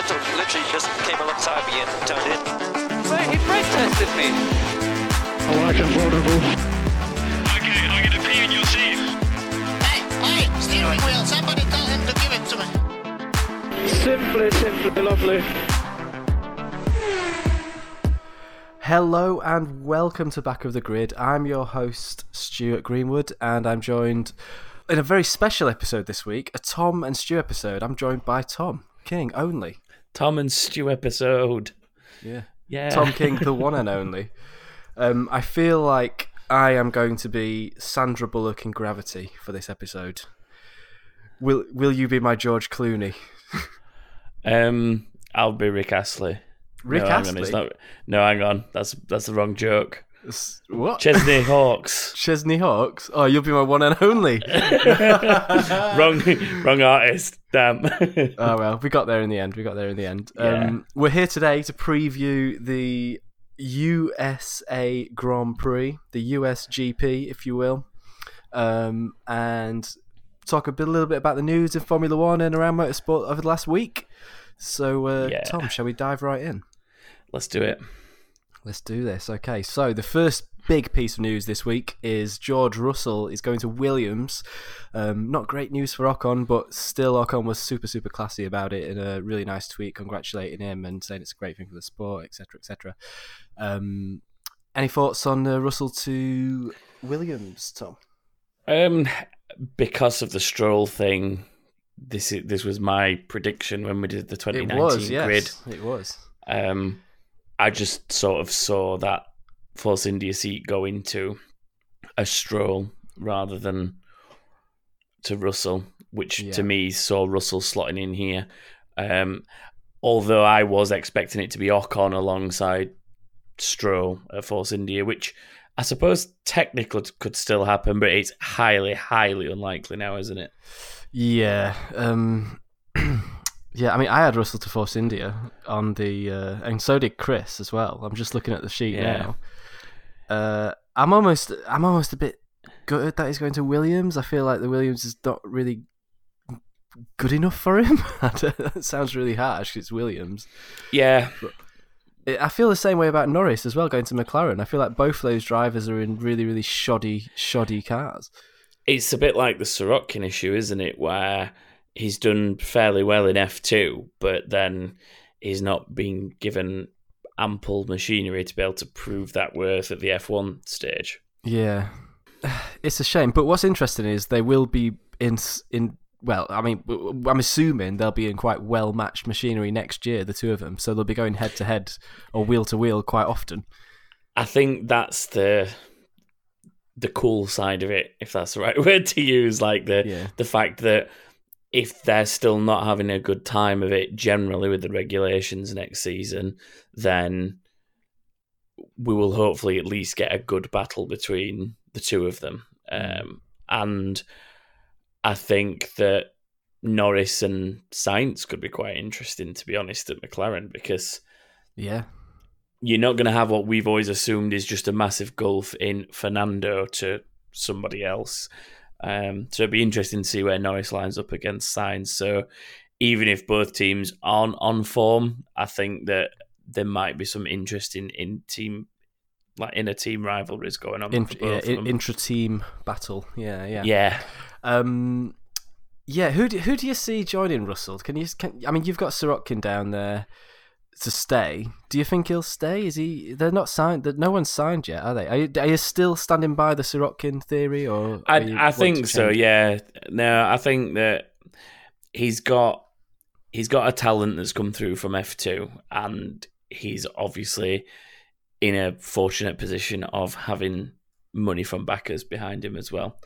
Vettel literally just came alongside me and turned in. So he brake tested me. Oh, I can vulnerable. Okay, I'm gonna pee in your seat. Hey, hey, steering wheel, somebody tell him to give it to me. Simply, simply lovely. Hello and welcome to Back of the Grid. I'm your host, Stuart Greenwood, and I'm joined in a very special episode this week, a Tom and Stu episode. I'm joined by Tom King only. Tom and Stew episode. Yeah. Yeah. Tom King, the one and only. Um, I feel like I am going to be Sandra Bullock in Gravity for this episode. Will Will you be my George Clooney? Um, I'll be Rick Astley. Rick no, hang on, Astley? it's not. No, hang on. That's that's the wrong joke. What? Chesney Hawks. Chesney Hawks? Oh, you'll be my one and only. wrong, wrong artist. Damn. Oh well, we got there in the end. We got there in the end. Um, we're here today to preview the USA Grand Prix, the USGP, if you will, um, and talk a bit, a little bit about the news in Formula One and around motorsport over the last week. So, uh, Yeah. Tom, shall we dive right in? Let's do it. Let's do this. Okay, so the first big piece of news this week is George Russell is going to Williams. Um, not great news for Ocon, but still Ocon was super super classy about it in a really nice tweet, congratulating him and saying it's a great thing for the sport, etc. etc. Um, any thoughts on uh, Russell to Williams, Tom? Um, because of the Stroll thing, this is, this was my prediction when we did the 2019 It was, yes, grid. it was. Um, I just sort of saw that Force India seat go into a stroll rather than to Russell, which Yeah. to me saw Russell slotting in here. Um, although I was expecting it to be Ocon alongside Stroll at Force India, which I suppose technically could still happen, but it's highly, highly unlikely now, isn't it? Yeah. Um, yeah, I mean, I had Russell to force India on the, uh, and so did Chris as well. I'm just looking at the sheet Yeah. now. Uh, I'm almost, I'm almost a bit gutted that he's going to Williams. I feel like the Williams is not really good enough for him. that sounds really harsh. It's Williams. Yeah, I I feel the same way about Norris as well, going to McLaren. I feel like both those drivers are in really, really shoddy, shoddy cars. it's a bit like the Sirotkin issue, isn't it? Where he's done fairly well in F2, but then he's not been given ample machinery to be able to prove that worth at the F1 stage. Yeah, it's a shame. But what's interesting is they will be in in. Well, I mean, I'm assuming they'll be in quite well matched machinery next year, the two of them. So they'll be going head to head or wheel to wheel quite often. I think that's the the cool side of it, if that's the right word to use. Like the Yeah. the fact that if they're still not having a good time of it generally with the regulations next season, then we will hopefully at least get a good battle between the two of them. Um, and I think that Norris and Sainz could be quite interesting, to be honest, at McLaren because Yeah, you're not going to have what we've always assumed is just a massive gulf in Fernando to somebody else. Um, so it'd be interesting to see where Norris lines up against Sainz. So even if both teams aren't on form, I think that there might be some interesting in in team, like inner team rivalries going on. in, yeah intra team battle. Yeah, yeah, yeah, Um, yeah. Who do, who do you see joining Russell? Can you? Can, I mean, you've got Sirotkin down there to stay. Do you think he'll stay? Is he? They're not signed. that No one's signed yet, are they? Are you, are you still standing by the Sirotkin theory, or I I think so. Yeah. No, I think that he's got he's got a talent that's come through from F two, and he's obviously in a fortunate position of having money from backers behind him as well.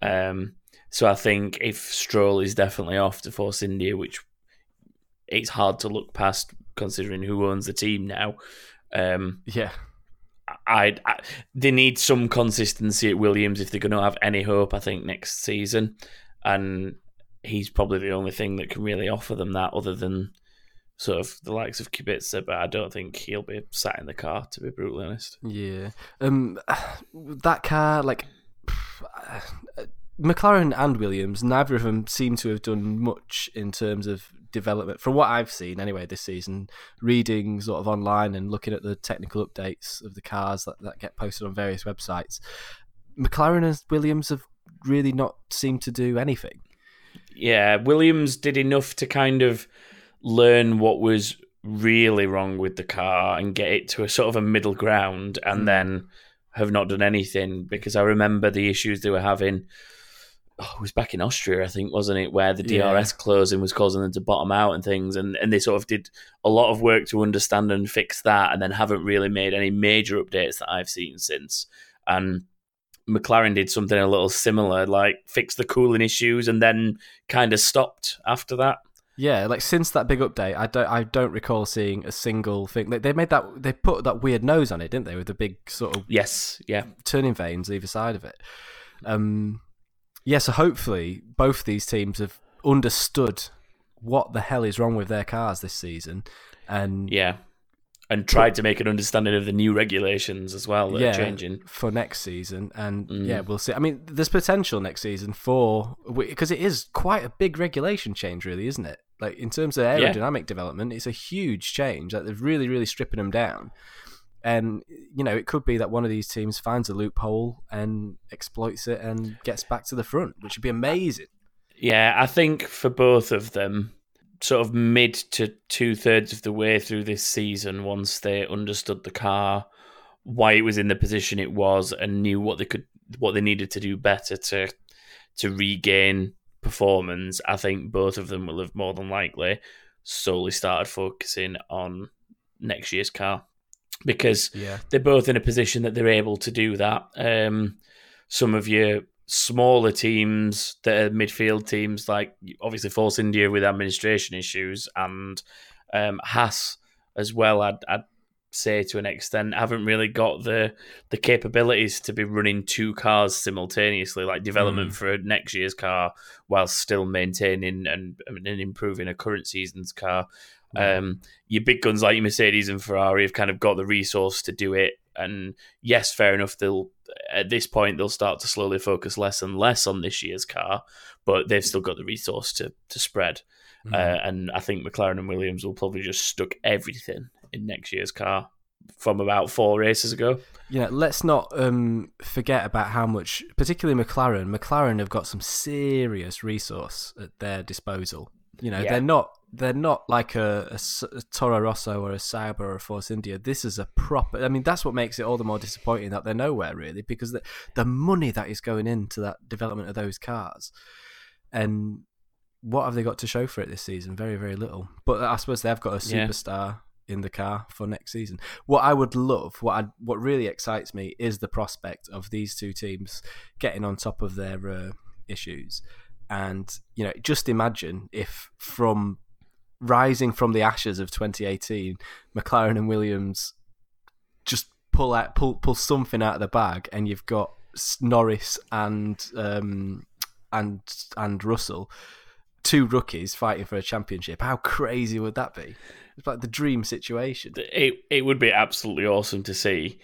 Um, so I think if Stroll is definitely off to Force India, which it's hard to look past considering who owns the team now. Um, Yeah, I, I they need some consistency at Williams if they're going to have any hope. I think next season, and he's probably the only thing that can really offer them that, other than sort of the likes of Kubica. But I don't think he'll be sat in the car. To be brutally honest, yeah. Um, that car, like McLaren and Williams, neither of them seem to have done much in terms of development from what I've seen anyway this season, reading sort of online and looking at the technical updates of the cars that, that get posted on various websites. McLaren and Williams have really not seemed to do anything. Yeah, Williams did enough to kind of learn what was really wrong with the car and get it to a sort of a middle ground and mm. then have not done anything because I remember the issues they were having. Oh, it was back in Austria, I think, wasn't it, where the Yeah. DRS closing was causing them to bottom out and things, and, and they sort of did a lot of work to understand and fix that, and then haven't really made any major updates that I've seen since. And McLaren did something a little similar, like fix the cooling issues, and then kind of stopped after that. Yeah, like since that big update, I don't I don't recall seeing a single thing. Like they made that they put that weird nose on it, didn't they, with the big sort of Yes, yeah, turning vanes either side of it. Um, yeah, so hopefully both these teams have understood what the hell is wrong with their cars this season, and yeah, and tried to make an understanding of the new regulations as well that are changing. for next season. And Mm. yeah, we'll see. I mean, there's potential next season for because it is quite a big regulation change, really, isn't it? Like in terms of Yeah. aerodynamic development, it's a huge change. Like they're really, really stripping them down. And you know, it could be that one of these teams finds a loophole and exploits it and gets back to the front, which would be amazing. Yeah, I think for both of them, sort of mid to two thirds of the way through this season, once they understood the car, why it was in the position it was, and knew what they could, what they needed to do better to to regain performance, I think both of them will have more than likely solely started focusing on next year's car because Yeah. they're both in a position that they're able to do that. Um, some of your smaller teams that are midfield teams, like obviously Force India with administration issues, and um, Haas as well. I'd, I'd say to an extent haven't really got the the capabilities to be running two cars simultaneously, like development for next year's car, while still maintaining and, and improving a current season's car. Um, your big guns like your Mercedes and Ferrari have kind of got the resource to do it. And yes, fair enough. They'll at this point they'll start to slowly focus less and less on this year's car, but they've still got the resource to to spread. Uh, and I think McLaren and Williams will probably just stuck everything in next year's car from about four races ago. know, let's not um, forget about how much, particularly McLaren. McLaren have got some serious resource at their disposal. You know, Yeah. they're not they're not like a Toro Rosso or a Sauber or a Force India. This is a proper. I mean, that's what makes it all the more disappointing that they're nowhere really, because the the money that is going into that development of those cars, and what have they got to show for it this season? Very very little. But I suppose they've got a Yeah. superstar in the car for next season. What I would love, what I, what really excites me, is the prospect of these two teams getting on top of their uh, issues. And you know, just imagine if from rising from the ashes of 2018, McLaren and Williams just pull out pull pull something out of the bag, and you've got Norris and um, and and Russell, two rookies fighting for a championship. How crazy would that be? It's like the dream situation. It it would be absolutely awesome to see.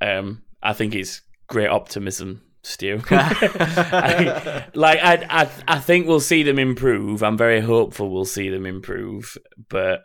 Um, I think it's great optimism, Stu. I- like I, I I think we'll see them improve. I'm very hopeful we'll see them improve, but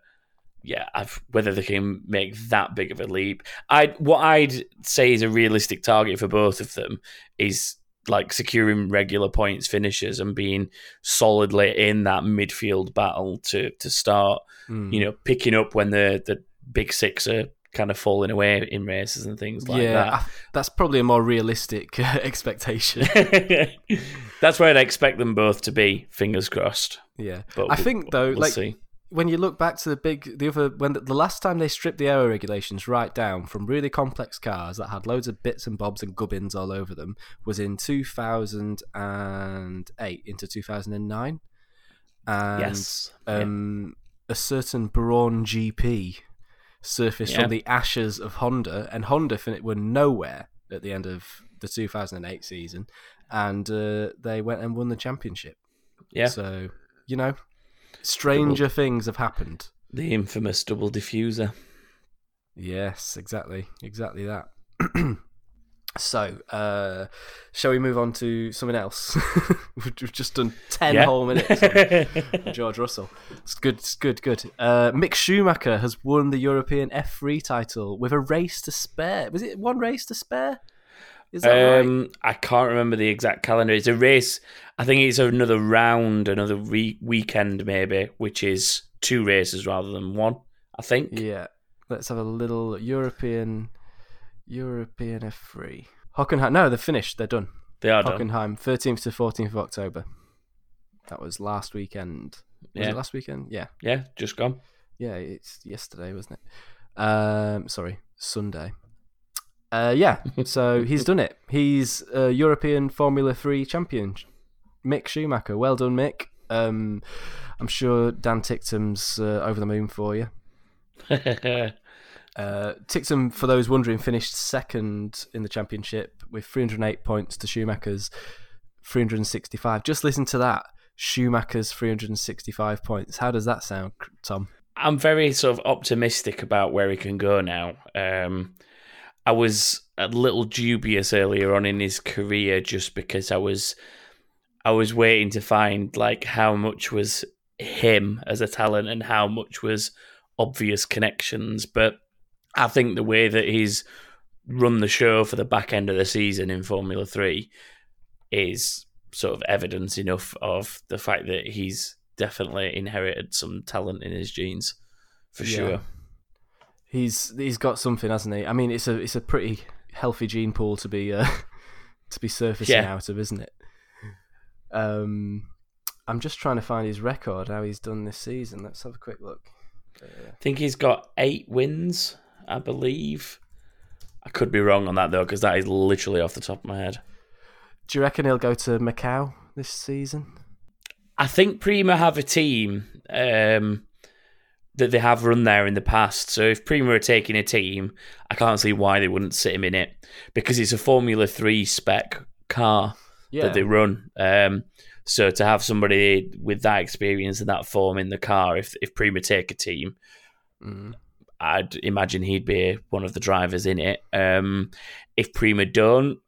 yeah, I've, whether they can make that big of a leap, I what I'd say is a realistic target for both of them is like securing regular points finishes and being solidly in that midfield battle to to start Mm. you know, picking up when the the big six are kind of falling away in races and things like that. yeah, I- that's probably a more realistic expectation. That's where I'd expect them both to be. Fingers crossed. yeah, But I we'll- think though, we'll like see. when you look back to the big, the other when the, the last time they stripped the aero regulations right down from really complex cars that had loads of bits and bobs and gubbins all over them was in two thousand and eight into two thousand and nine, and Yes. um, a certain Braun GP surfaced Yeah. from the ashes of Honda, and Honda fin- were nowhere at the end of the 2008 season, and uh, they went and won the championship. Yeah. So you know, stranger things have happened. the infamous double diffuser. Yes, exactly, exactly that. So, uh, shall we move on to something else? We've just done ten Yeah. whole minutes George Russell. It's good, it's good, good. Uh, Mick Schumacher has won the European F3 title with a race to spare. Was it one race to spare? Is that right? Um, I can't remember the exact calendar. It's a race. I think it's another round, another re- weekend, maybe, which is two races rather than one. I think. Yeah. Let's have a little European European F3. Hockenheim. No, they're finished. They're done. They are done. Hockenheim, 13th to 14th of October. That was last weekend. Was Yeah. it last weekend? Yeah. Yeah, just gone. Yeah, it's yesterday, wasn't it? Um, sorry, Sunday. Uh, yeah, so he's done it. He's a European Formula 3 champion. Mick Schumacher. Well done, Mick. Um, I'm sure Dan Ticktum's uh, over the moon for you. Uh, Ticktum, for those wondering, finished second in the championship with 308 points to Schumacher's 365. Just listen to that. Schumacher's 365 points. How does that sound, Tom? I'm very sort of optimistic about where he can go now. Um, I was a little dubious earlier on in his career just because I was I was waiting to find like how much was him as a talent and how much was obvious connections. But I think the way that he's run the show for the back end of the season in Formula Three is sort of evidence enough of the fact that he's definitely inherited some talent in his genes, for Yeah. sure. He's he's got something, hasn't he? I mean, it's a it's a pretty healthy gene pool to be uh, to be surfacing Yeah. out of, isn't it? Um, I'm just trying to find his record, how he's done this season. Let's have a quick look. I think he's got eight wins, I believe. I could be wrong on that though, because that is literally off the top of my head. Do you reckon he'll go to Macau this season? I think Prema have a team um, that they have run there in the past. So if Prema are taking a team, I can't see why they wouldn't sit him in it because it's a Formula Three spec car that they run. Um, so to have somebody with that experience and that form in the car, if if Prema take a team, Mm. I'd imagine he'd be one of the drivers in it. Um, if Prema don't,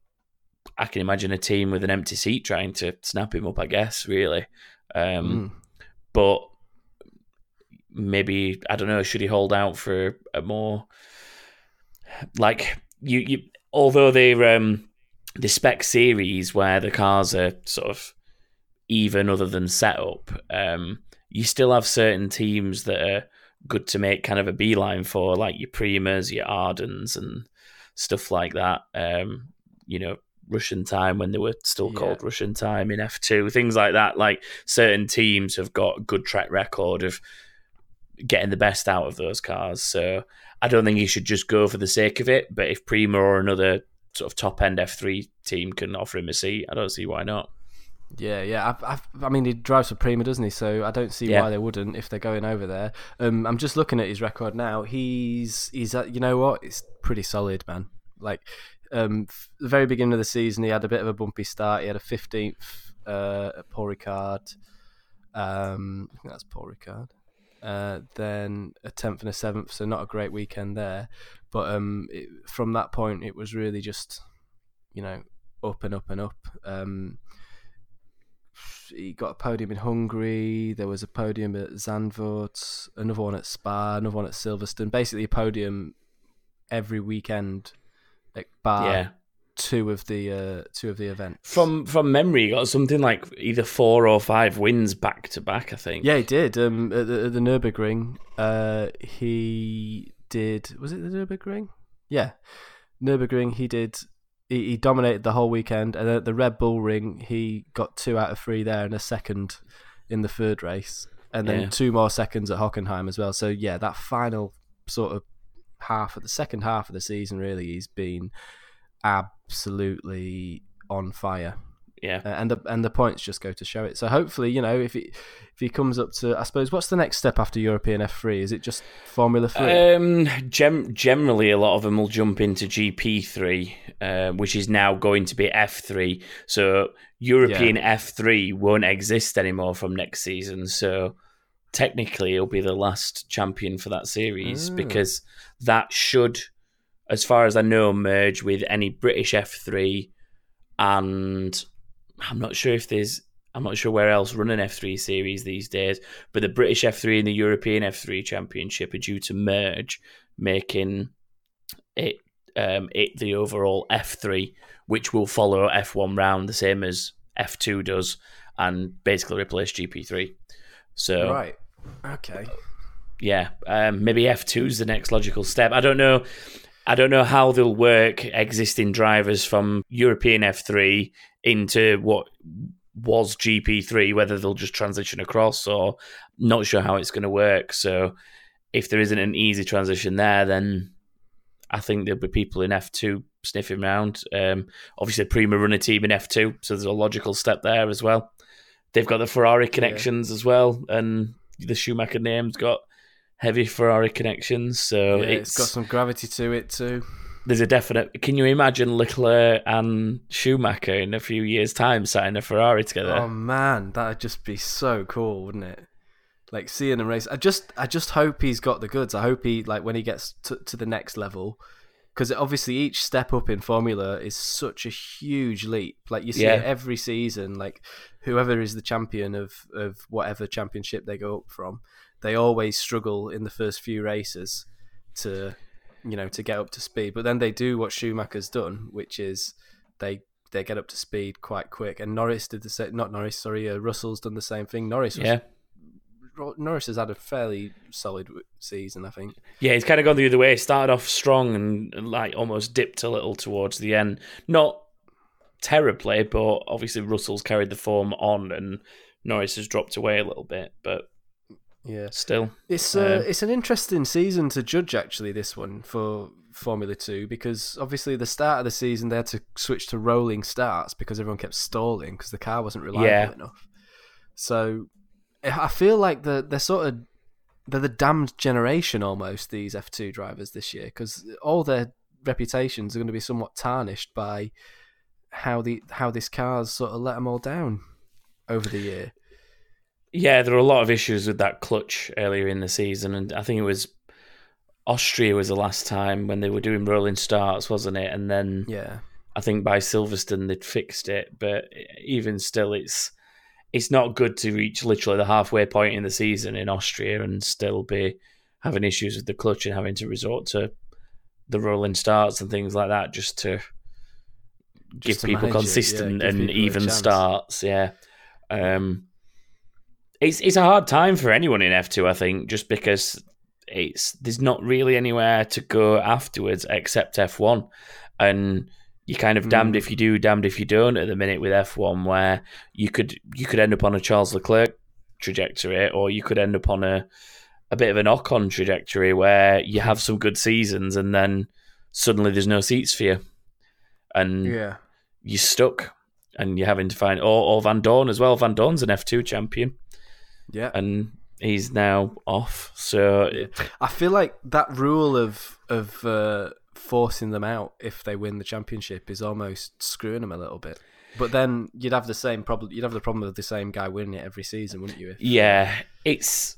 I can imagine a team with an empty seat trying to snap him up. I guess really, um, Mm. but maybe I don't know. Should he hold out for a more like you? you although they're um, the spec series where the cars are sort of even other than setup, um, you still have certain teams that are good to make kind of a beeline for, like your Premas, your Ardens, and stuff like that. Um, you know, Russian time when they were still Yeah. called Russian time in F2, things like that. Like certain teams have got a good track record of getting the best out of those cars. So I don't think he should just go for the sake of it. But if Prema or another sort of top end F3 team can offer him a seat, I don't see why not. Yeah, yeah. I've, I've, I mean, he drives for Prema, doesn't he? So I don't see Yeah. why they wouldn't if they're going over there. Um, I'm just looking at his record now. He's he's at, you know what? It's pretty solid, man. Like, um, f- the very beginning of the season, he had a bit of a bumpy start. He had a 15th uh, at Paul Ricard. Um, I think that's Paul Ricard. Uh, then a 10th and a 7th, so not a great weekend there. But um, it, from that point, it was really just, you know, up and up and up. Um, he got a podium in Hungary. There was a podium at Zandvoort, another one at Spa, another one at Silverstone. Basically, a podium every weekend, like bar yeah. two of the uh, two of the events. From from memory, he got something like either four or five wins back to back. I think. yeah, he did. Um, at the, at the Nurburgring, uh, he did. Was it the Nurburgring? Yeah, Nurburgring. He did. He, he dominated the whole weekend, and at the Red Bull Ring, he got two out of three there and a second in the third race, and then Yeah. two more seconds at Hockenheim as well. So yeah, that final sort of half of the second half of the season, really, he's been absolutely on fire. Yeah. Uh, and the and the points just go to show it. So hopefully, you know, if he if he comes up to, I suppose, what's the next step after European F three? Is it just Formula Three? Um, gem- generally, a lot of them will jump into GP3, uh, which is now going to be F3. So European F3 won't exist anymore from next season. So technically, he'll be the last champion for that series Ah. because that should as far as I know, merge with any British F3, and I'm not sure if there's. I'm not sure where else run an F3 series these days, but the British F3 and the European F3 Championship are due to merge, making it um, it the overall F3, which will follow F1 round the same as F2 does, and basically replace GP3. So Right. Okay. yeah, um, maybe F2 is the next logical step. I don't know. I don't know how they'll work existing drivers from European F3 into what was GP3, whether they'll just transition across or not sure how it's going to work. So if there isn't an easy transition there, then I think there'll be people in F2 sniffing around. Um, obviously, Prema run a team in F2, so there's a logical step there as well. They've got the Ferrari connections as well, and the Schumacher name's got heavy Ferrari connections. So Yeah, it's, it's got some gravity to it too. There's a definite. Can you imagine Leclerc uh, and Schumacher in a few years' time sat in a Ferrari together? Oh man, that'd just be so cool, wouldn't it? Like seeing him race. I just, I just hope he's got the goods. I hope he, like, when he gets to, to the next level, because obviously each step up in Formula is such a huge leap. Like you see Yeah. it every season. Like whoever is the champion of of whatever championship they go up from, they always struggle in the first few races to, you know, to get up to speed. But then they do what Schumacher's done, which is they they get up to speed quite quick. And Norris did the same. Not Norris, sorry. Uh, Russell's done the same thing. Norris, was, yeah, Norris has had a fairly solid season, I think. yeah. He's kind of gone the other way. He Started off strong and, and, like almost dipped a little towards the end. Not terribly, but obviously Russell's carried the form on, and Norris has dropped away a little bit. But Yeah, still, it's uh, Um, it's an interesting season to judge actually. This one for Formula Two because obviously the start of the season they had to switch to rolling starts because everyone kept stalling because the car wasn't reliable Yeah. enough. So I feel like the they're sort of they're the damned generation almost these F two drivers this year because all their reputations are going to be somewhat tarnished by how the how this car's sort of let them all down over the year. Yeah, there were a lot of issues with that clutch earlier in the season, and I think it was Austria was the last time when they were doing rolling starts, wasn't it? And then Yeah, I think by Silverstone they'd fixed it, but even still, it's it's not good to reach literally the halfway point in the season in Austria and still be having issues with the clutch and having to resort to the rolling starts and things like that just to give to people it, yeah, consistent give and people even starts. Yeah. Um, it's it's a hard time for anyone in F two, I think, just because it's there's not really anywhere to go afterwards except F one, and you're kind of damned Mm. if you do, damned if you don't at the minute with F one, where you could you could end up on a Charles Leclerc trajectory, or you could end up on a a bit of an Ocon trajectory where you have some good seasons and then suddenly there's no seats for you, and yeah. you're stuck and you're having to find or, or Vandoorne as well. Vandoorne's an F2 champion Yeah, and he's now off. So I feel like that rule of of uh, forcing them out if they win the championship is almost screwing them a little bit. But then you'd have the same problem. You'd have the problem of the same guy winning it every season, wouldn't you? If yeah, it's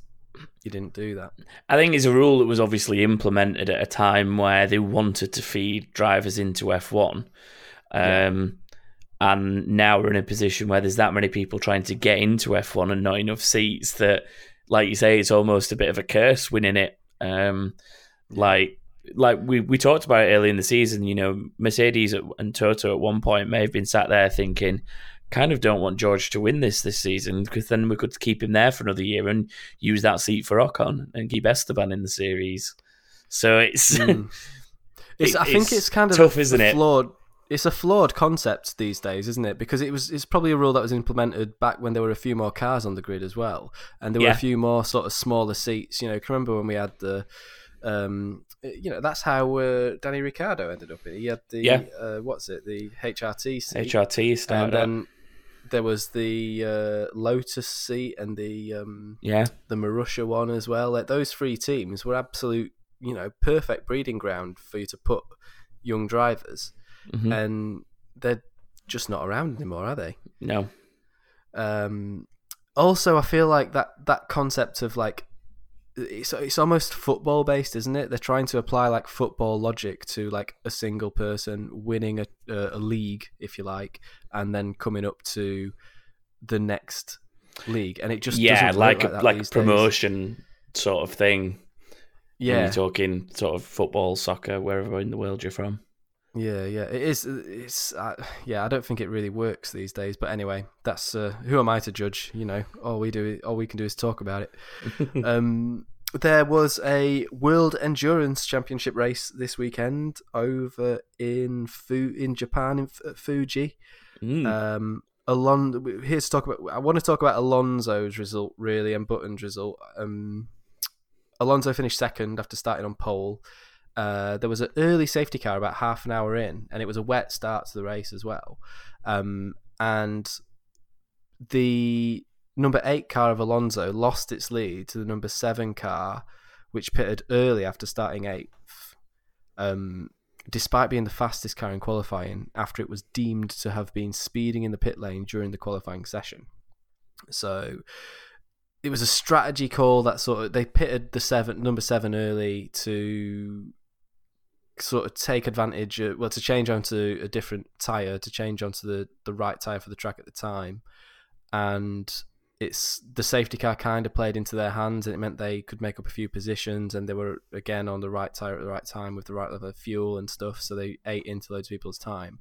you didn't do that. I think it's a rule that was obviously implemented at a time where they wanted to feed drivers into F1. Um, And now we're in a position where there's that many people trying to get into F1 and not enough seats that, like you say, it's almost a bit of a curse winning it. Um, like, like we, we talked about it early in the season, you know, Mercedes and Toto at one point may have been sat there thinking, kind of don't want George to win this this season because then we could keep him there for another year and use that seat for Ocon and keep Esteban in the series. So it's, Mm. It's, It- I think it's it's kind of tough, isn't it? Flawed. It's a flawed concept these days, isn't it? Because it was it's probably a rule that was implemented back when there were a few more cars on the grid as well, and there were Yeah. a few more sort of smaller seats. You know, can you remember when we had the, um, you know, that's how uh, Danny Ricciardo ended up. He had the Yeah. uh, what's it, the HRT seat, HRT and started. up. then there was the uh, Lotus seat and the um, yeah, the Marussia one as well. Like those three teams were absolute, you know, perfect breeding ground for you to put young drivers, Mhm. and they're just not around anymore, are they? no, Um, also, I feel like that that concept of like it's it's almost football based, isn't it? They're trying to apply like football logic to like a single person winning a a, a league, if you like, and then coming up to the next league, and it just yeah, doesn't like like, like these days. promotion sort of thing. When Yeah, you're talking sort of football, soccer, wherever in the world you're from. Yeah, yeah, it is. It's uh, yeah. I don't think it really works these days. But anyway, that's uh, who am I to judge? You know, all we do, all we can do is talk about it. um, there was a World Endurance Championship race this weekend over in Fu in Japan in F- Fuji. Mm. Um, Alon, here to talk about. I want to talk about Alonso's result really and Button's result. Um, Alonso finished second after starting on pole. Uh, there was an early safety car about half an hour in, and it was a wet start to the race as well. Um, and the number eight car of Alonso lost its lead to the number seven car, which pitted early after starting eighth. Um, despite being the fastest car in qualifying, after it was deemed to have been speeding in the pit lane during the qualifying session. So it was a strategy call that sort of they pitted the seven number seven early to sort of take advantage of, well to change onto a different tire to change onto the the right tire for the track at the time and it's the safety car kind of played into their hands and it meant they could make up a few positions and they were again on the right tire at the right time with the right level of fuel and stuff so they ate into loads of people's time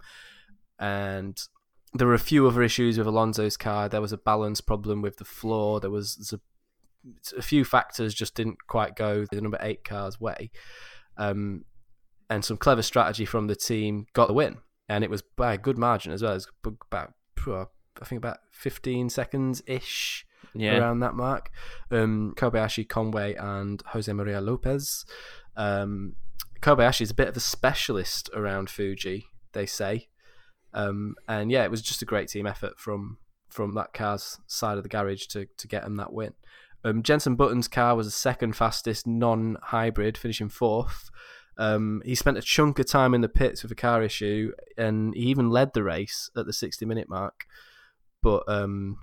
and there were a few other issues with Alonso's car. There was a balance problem with the floor. There was a, a few factors just didn't quite go the number eight car's way. Um, and some clever strategy from the team got the win, and it was by a good margin as well. It was about I think about 15 seconds ish yeah. around that mark. Um, Kobayashi, Conway, and Jose Maria Lopez. Um, Kobayashi is a bit of a specialist around Fuji, they say. Um, and yeah, it was just a great team effort from from that car's side of the garage to to get him that win. Um, Jenson Button's car was the second fastest non-hybrid, finishing fourth. Um, he spent a chunk of time in the pits with a car issue, and he even led the race at the 60-minute mark, but um,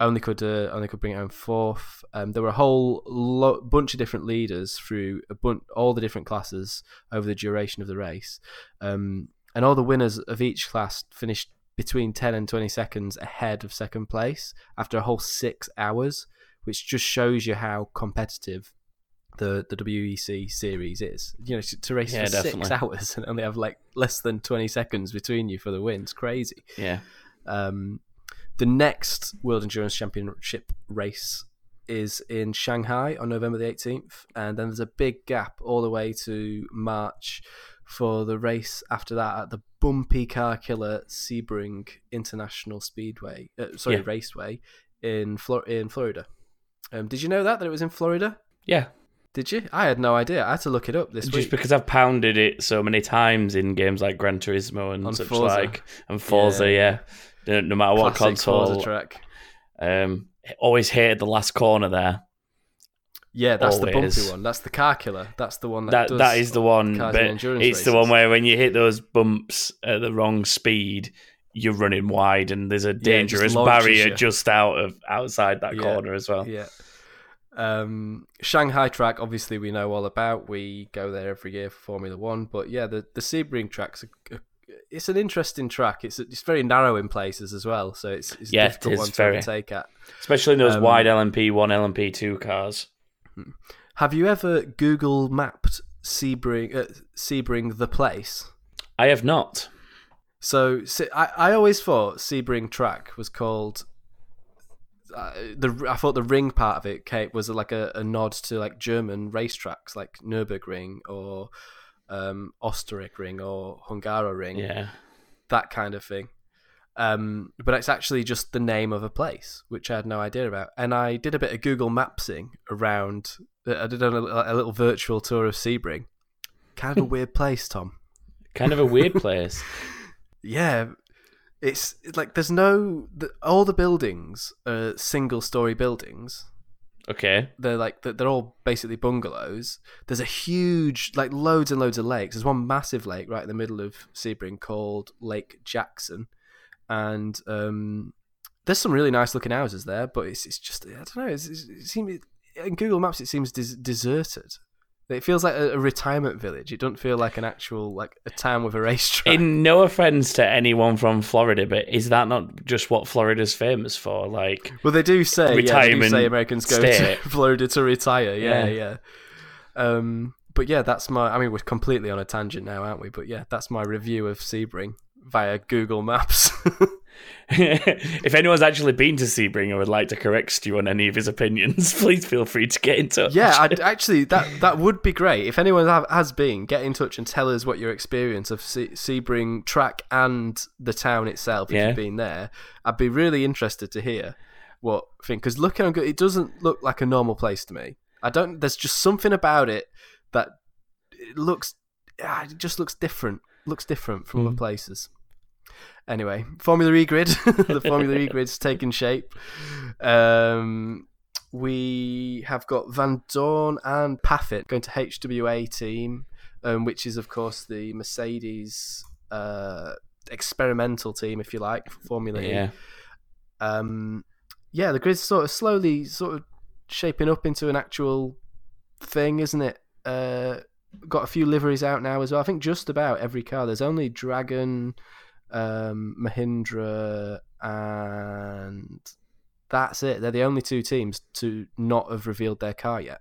only could uh, only could bring it home fourth. Um, there were a whole lo- bunch of different leaders through a bun- all the different classes over the duration of the race. Um, and all the winners of each class finished between 10 and 20 seconds ahead of second place after a whole six hours, which just shows you how competitive the, the WEC series is. You know, to, race Yeah, for six hours and only have like less than 20 seconds between you for the win. It's crazy. Yeah. Um, the next World Endurance Championship race is in Shanghai on November the 18th, and then there's a big gap all the way to March for the race after that at the bumpy car killer Sebring International Speedway, uh, sorry, Yeah. Raceway in Flor- in Florida. Um, did you know that that it was in Florida? Yeah. Did you? I had no idea. I had to look it up this Just week. Just because I've pounded it so many times in games like Gran Turismo and On such Forza. like, and Forza, Yeah. yeah. No, matter what Classic Forza console, track. um, always hated the last corner there. Yeah, that's the bumpy one. That's the car killer. That's the one that That does that is the one, but it's the one where when you hit those bumps at the wrong speed, you're running wide, and there's a just dangerous launches barrier you. just out of outside that Yeah. corner as well. Yeah. Um, Shanghai track, obviously, we know all about. We go there every year for Formula One. But yeah, the the Sebring track's a, a, it's an interesting track. It's it's very narrow in places as well, so it's, it's a Yeah, it difficult is one to very. overtake at. Especially in those Um, wide LMP one, LMP two cars. Have you ever Google mapped Sebring uh, Sebring the place? I have not. So I, I always thought Sebring track was called. Uh, the I thought the ring part of it Kate, was like a, a nod to like German racetracks like Nürburgring or um, Osterreichring or Hungaroring, Yeah. that kind of thing. Um, but it's actually just the name of a place, which I had no idea about. And I did a bit of Google Mapsing around. I did a, a little virtual tour of Sebring. Kind of a weird place, Tom. Kind of a weird place. Yeah, it's like there's no the, all the buildings are single story buildings. Okay. They're like they're they're all basically bungalows. There's a huge like loads and loads of lakes. There's one massive lake right in the middle of Sebring called Lake Jackson, and um, there's some really nice looking houses there. But it's it's just I don't know. It's, it's, it seems in Google Maps it seems des- deserted. It feels like a, retirement village. It doesn't feel like an actual like a town with a racetrack. In no offense to anyone from Florida, but is that not just what Florida's famous for? Like, well, they do say yeah, they do say Americans go state. to Florida to retire. Yeah, Yeah. yeah. Um, but yeah, that's my. I mean, we're completely on a tangent now, aren't we? But yeah, that's my review of Sebring via Google Maps. if anyone's actually been to Sebring and would like to correct Stu on any of his opinions, please feel free to get in touch. Yeah, I'd, actually, that that would be great. If anyone have, has been, get in touch and tell us what your experience of Se- Sebring track and the town itself, if Yeah. you've been there. I'd be really interested to hear what thing because looking on good, it doesn't look like a normal place to me. I don't. There's just something about it that it looks. ah, It just looks different. Looks different from other places. Anyway, Formula E grid. the Formula E grid's taking shape. Um, we have got Van Dorn and Paffett going to HWA team, um, which is of course the Mercedes uh, experimental team, if you like, for Formula E. yeah. Um, yeah, the grid's sort of slowly sort of shaping up into an actual thing, isn't it? Uh, got a few liveries out now as well. I think just about every car. There's only Dragon, um, Mahindra, and that's it. They're the only two teams to not have revealed their car yet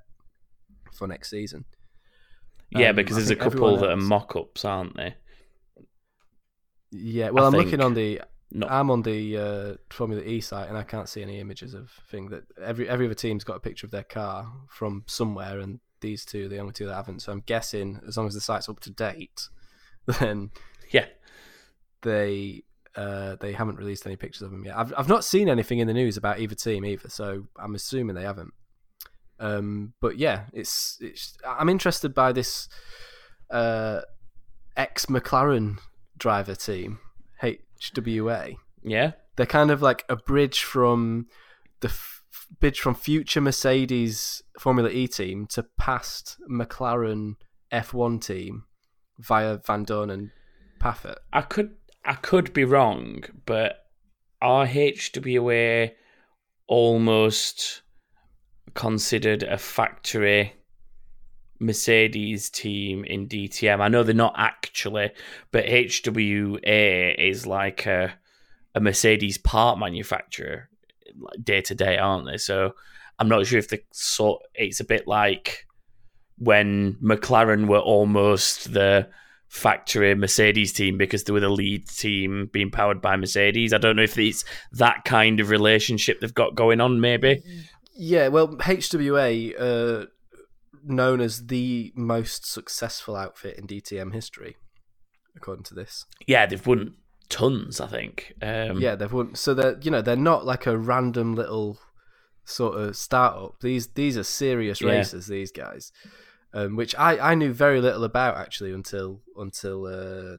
for next season. Yeah, Um, because I there's a couple that are mock ups, aren't they? Yeah, well, I I'm think- looking on the No. I'm on the uh, Formula E site and I can't see any images of thing that every every other team's got a picture of their car from somewhere, and these two are the only two that haven't. So I'm guessing as long as the site's up to date, then. They uh, they haven't released any pictures of them yet. I've I've not seen anything in the news about either team either, so I'm assuming they haven't. Um, but yeah, it's it's I'm interested by this uh, ex McLaren driver team HWA Yeah. they're kind of like a bridge from the f- bridge from future Mercedes Formula E team to past McLaren F1 team via Vandoorne and Paffett. I could I could be wrong, but are HWA almost considered a factory Mercedes team in DTM? I know they're not actually, but HWA is like a a Mercedes part manufacturer day to day, aren't they? So I'm not sure if the sort it's a bit like when McLaren were almost the factory Mercedes team because they were the lead team being powered by Mercedes. I don't know if it's that kind of relationship they've got going on, maybe. Yeah, well, HWA, uh, known as the most successful outfit in DTM history, according to this. Yeah, they've won tons, I think. Um, yeah, they've won. So they're you know they're not like a random little sort of startup. These these are serious Yeah. racers. These guys, um, which I, I knew very little about actually until until uh,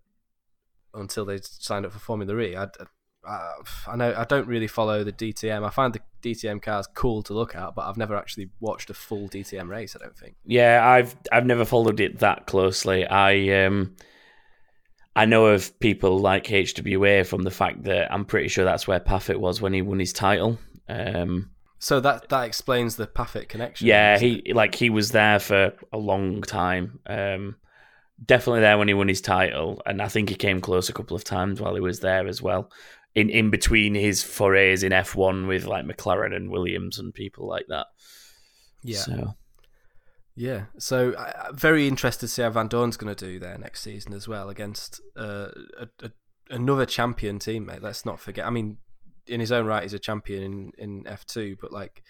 until they signed up for Formula E. I, I, I know I don't really follow the DTM. I find the DTM cars cool to look at, but I've never actually watched a full DTM race. I don't think. Yeah, I've I've never followed it that closely. I um I know of people like HWA from the fact that I'm pretty sure that's where Paffett was when he won his title. Um So that that explains the Paffett connection. yeah, he like he was there for a long time. Um definitely there when he won his title and I think he came close a couple of times while he was there as well. In in between his forays in F1 with like McLaren and Williams and people like that. yeah. So Yeah, so I, very interested to see how Vandoorne's going to do there next season as well against uh, a, a, another champion teammate. Let's not forget. I mean, in his own right, he's a champion in, in F2, but like,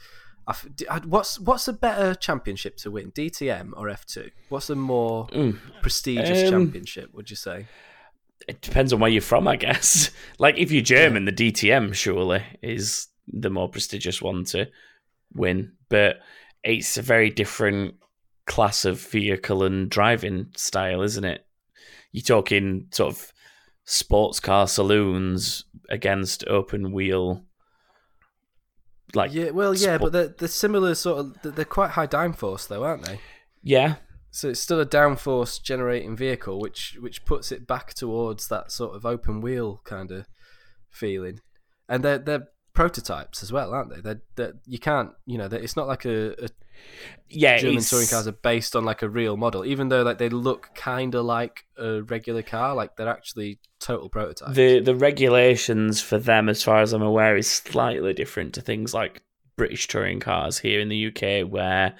I f- d- I- what's what's a better championship to win, DTM or F2? What's a more mm. prestigious Um, championship? Would you say? it depends on where you're from, I guess. Like if you're German, the DTM surely is the more prestigious one to win, but it's a very different class of vehicle and driving style, isn't it? You're talking sort of sports car saloons against open wheel, like yeah, well, yeah, but they're, they're similar sort of. they're- quite high downforce though, aren't they? yeah, So it's still a downforce generating vehicle, which which puts it back towards that sort of open wheel kind of feeling. And they're they're prototypes as well, aren't they? They're, they're, you can't, you know, it's not like a, a yeah, German it's- touring cars are based on like a real model, even though like they look kind of like a regular car. Like they're actually total prototypes. the the regulations for them, as far as I'm aware, is slightly different to things like British touring cars here in the UK, where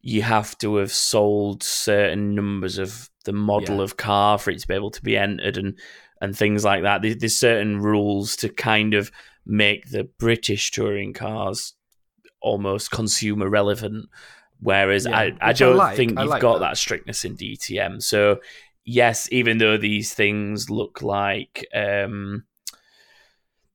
you have to have sold certain numbers of the model Yeah. of car for it to be able to be entered and and things like that. There's, there's certain rules to kind of make the British touring cars almost consumer relevant. Whereas Yeah, I, I don't like. think you've like got that. that strictness in DTM. So yes, even though these things look like um,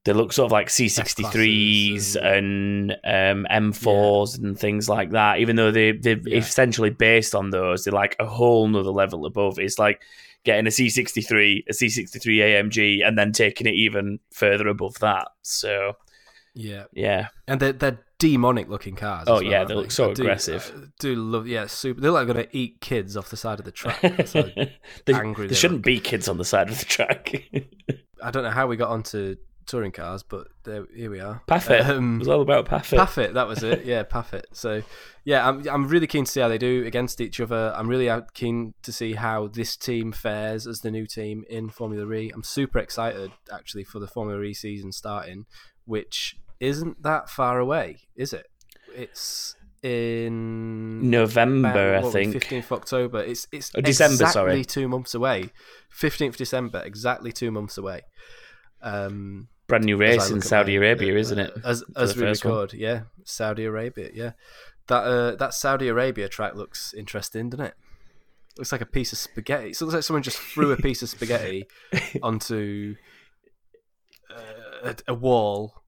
they look sort of like C63s F-classes and um, M4s and things like that, even though they, they're Yeah. essentially based on those, they're like a whole nother level above. It's like getting a C63, a C63 AMG, and then taking it even further above that. So, yeah, yeah. and they're they're demonic looking cars. Oh, well, yeah, they look so I do- aggressive. I do love, yeah, super. They're like going to eat kids off the side of the track. How angry there they shouldn't look. be kids on the side of the track. I don't know how we got onto touring cars, but there, here we are. Paffett. Um, it was all about Paffett. Paffett, that was it. Yeah, Paffett. So, yeah, I'm I'm really keen to see how they do against each other. I'm really keen to see how this team fares as the new team in Formula E. I'm super excited actually for the Formula E season starting, which isn't that far away, is it? It's in November, about, I think. fifteenth October. It's it's Oh, December, exactly sorry. two months away. Fifteenth December, exactly two months away. Um, Brand new race in Saudi my- Arabia, uh, isn't it? As as we first one. record, yeah, Saudi Arabia, yeah. That uh, that Saudi Arabia track looks interesting, doesn't it? Looks like a piece of spaghetti. It looks like someone just threw a piece of spaghetti onto uh, a, a wall.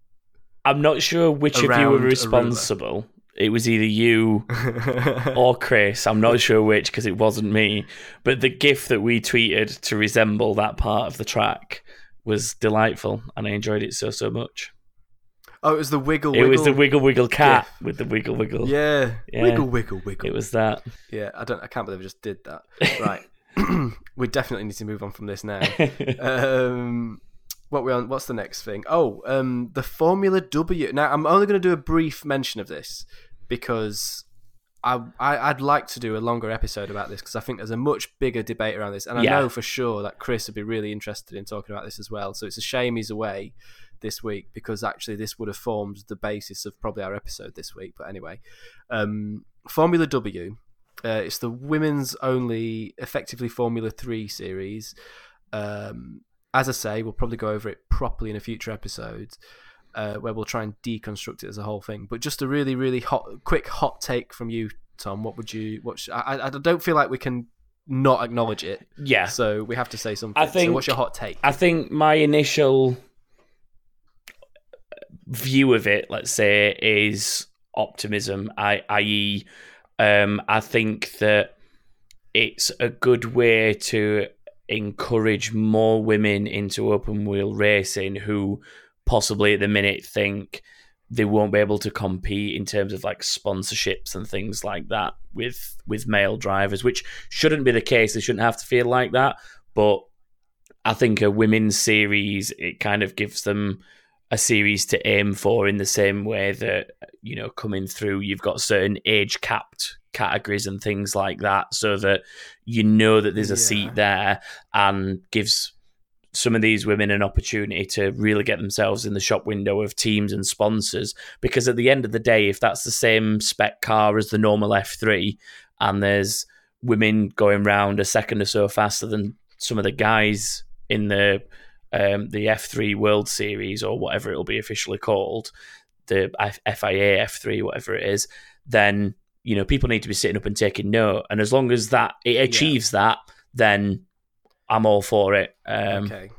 I'm not sure which of you were responsible. It was either you or Chris. I'm not sure which because it wasn't me. But the GIF that we tweeted to resemble that part of the track was delightful, and I enjoyed it so so much. oh, it was the wiggle. It was the wiggle wiggle cat GIF. with the wiggle wiggle. Yeah. Yeah. wiggle, wiggle, wiggle. It was that. Yeah, I don't. I can't believe I just did that. Right, we definitely need to move on from this now. um, what we on? What's the next thing? Oh, um, the Formula W. Now, I'm only going to do a brief mention of this because I, I I'd like to do a longer episode about this because I think there's a much bigger debate around this, and I Yeah. know for sure that Chris would be really interested in talking about this as well. So it's a shame he's away this week because actually this would have formed the basis of probably our episode this week. But anyway, um, Formula W. Uh, it's the women's only effectively Formula 3 series. Um, as I say, we'll probably go over it properly in a future episode uh, where we'll try and deconstruct it as a whole thing. But just a really, really hot, quick hot take from you, Tom. What would you? What sh- I, I don't feel like we can not acknowledge it, yeah. so we have to say something. I so think- what's your hot take? I think my initial view of it, let's say, is optimism. I, i.e., um, I think that it's a good way to encourage more women into open wheel racing who possibly at the minute think they won't be able to compete in terms of like sponsorships and things like that with with male drivers, which shouldn't be the case. They shouldn't have to feel like that, but I think a women's series it kind of gives them a series to aim for in the same way that you know coming through you've got certain age capped categories and things like that so that you know that there's a Yeah. seat there and gives some of these women an opportunity to really get themselves in the shop window of teams and sponsors because at the end of the day if that's the same spec car as the normal F3 and there's women going round a second or so faster than some of the guys in the um, the F3 World Series or whatever it'll be officially called, the FIA F3, whatever it is, then you know people need to be sitting up and taking note. And as long as that it achieves that, then I'm all for it. Um, okay,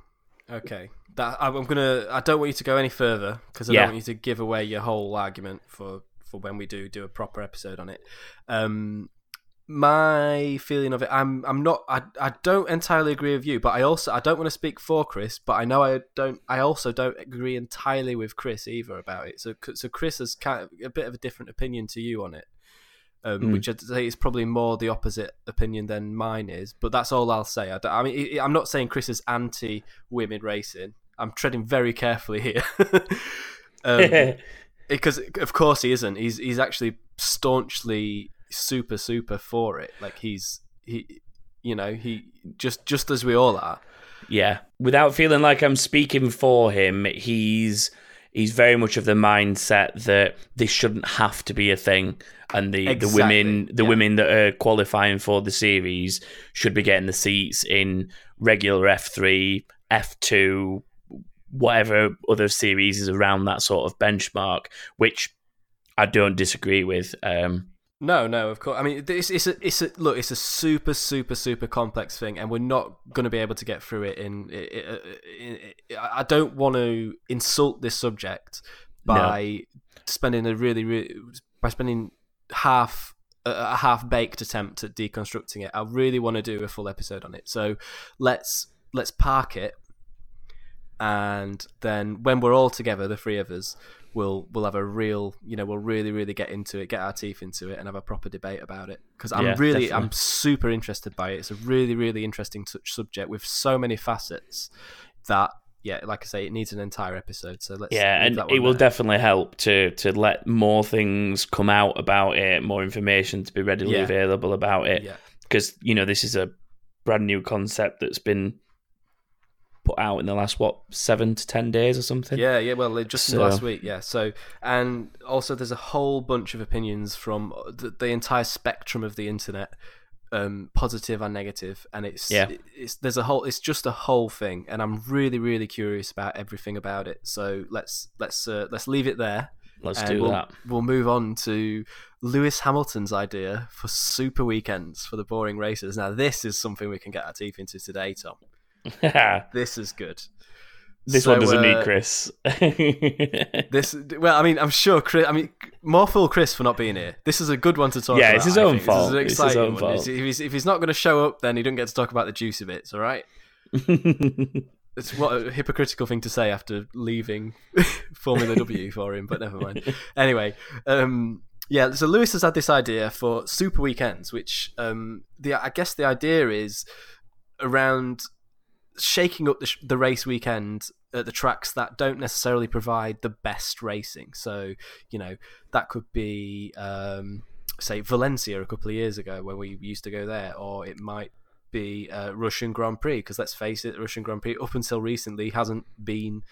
okay. That I'm I'm gonna. I don't want you to go any further because I Yeah. don't want you to give away your whole argument for for when we do do a proper episode on it. Um, my feeling of it, I'm I'm not. I I don't entirely agree with you, but I also I don't want to speak for Chris, but I know I don't. I also don't agree entirely with Chris either about it. So so Chris has kind of a bit of a different opinion to you on it. Um, Mm. Which I'd say is probably more the opposite opinion than mine is, but that's all I'll say. i, I mean i'm not saying Chris is anti women racing. I'm treading very carefully here. um, because of course he isn't. He's he's actually staunchly super super for it. Like he's he, you know, he just just as we all are. Yeah, without feeling like I'm speaking for him, he's he's very much of the mindset that this shouldn't have to be a thing, and the, Exactly, the women the yeah. women that are qualifying for the series should be getting the seats in regular F three, F two, whatever other series is around that sort of benchmark, which I don't disagree with. Um, No, no, of course. I mean, it's it's a it's a look. It's a super super super complex thing, and we're not going to be able to get through it. In, in, uh, in I don't want to insult this subject by spending a really really by spending half a half baked attempt at deconstructing it. I really want to do a full episode on it. So let's let's park it, and then when we're all together, the three of us, we'll we'll have a real, you know, we'll really really get into it, get our teeth into it, and have a proper debate about it. Because I'm Yeah, really, definitely. I'm super interested by it. It's a really really interesting such subject with so many facets that. Yeah, like I say, it needs an entire episode. So let's yeah, and it will there. definitely help to to let more things come out about it, more information to be readily Yeah. available about it. Yeah. because you know this is a brand new concept that's been put out in the last what seven to ten days or something. Yeah, yeah. Well, just So- last week, yeah. So, and also there's a whole bunch of opinions from the, the entire spectrum of the internet, um, positive and negative, and it's Yeah. it's there's a whole it's just a whole thing, and I'm really really curious about everything about it. So let's let's uh, let's leave it there. let's do we'll, that. We'll move on to Lewis Hamilton's idea for super weekends for the boring races. Now, this is something we can get our teeth into today, Tom. This is good. this So, one doesn't uh, need Chris. This well, I mean, I'm sure Chris. I mean, more fool Chris for not being here. This is a good one to talk about. Yeah, about. it's his I own think. fault. This It's is an his exciting own one. fault. If he's, if he's not going to show up, then he doesn't get to talk about the juicy bits. All right. It's what a hypocritical thing to say after leaving Formula W for him, but never mind. Anyway, um, yeah. So Lewis has had this idea for super weekends, which um, the I guess the idea is around shaking up the, sh- the race weekend at the tracks that don't necessarily provide the best racing. So you know that could be um, say Valencia a couple of years ago when we used to go there, or it might be uh, Russian Grand Prix because let's face it, the Russian Grand Prix up until recently hasn't been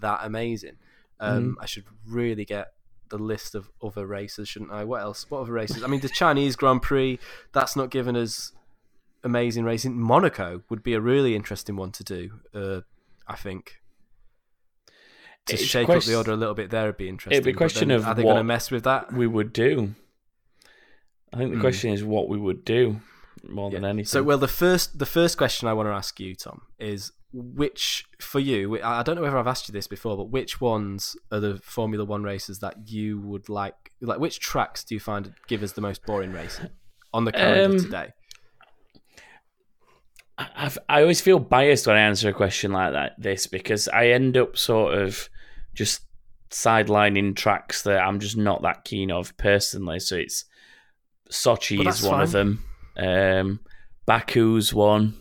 that amazing. Um, I should really get the list of other races, shouldn't I? What else? What other races? I mean, the Chinese Grand Prix that's not given us amazing racing. Monaco would be a really interesting one to do. Uh, I think to It's shake up the order a little bit there would be interesting. It'd be a question of are they going to mess with that? we would do. I think the Hmm. question is what we would do more than anything. So, well, the first the first question I want to ask you, Tom, is which for you? I I don't know whether I've asked you this before, but which ones are the Formula One races that you would like? Like, which tracks do you find give us the most boring racing on the calendar Um, today? I- I've, I always feel biased when I answer a question like that. This because I end up sort of just sidelining tracks that I'm just not that keen of personally. So it's Sochi is one of them. Um, Baku's one.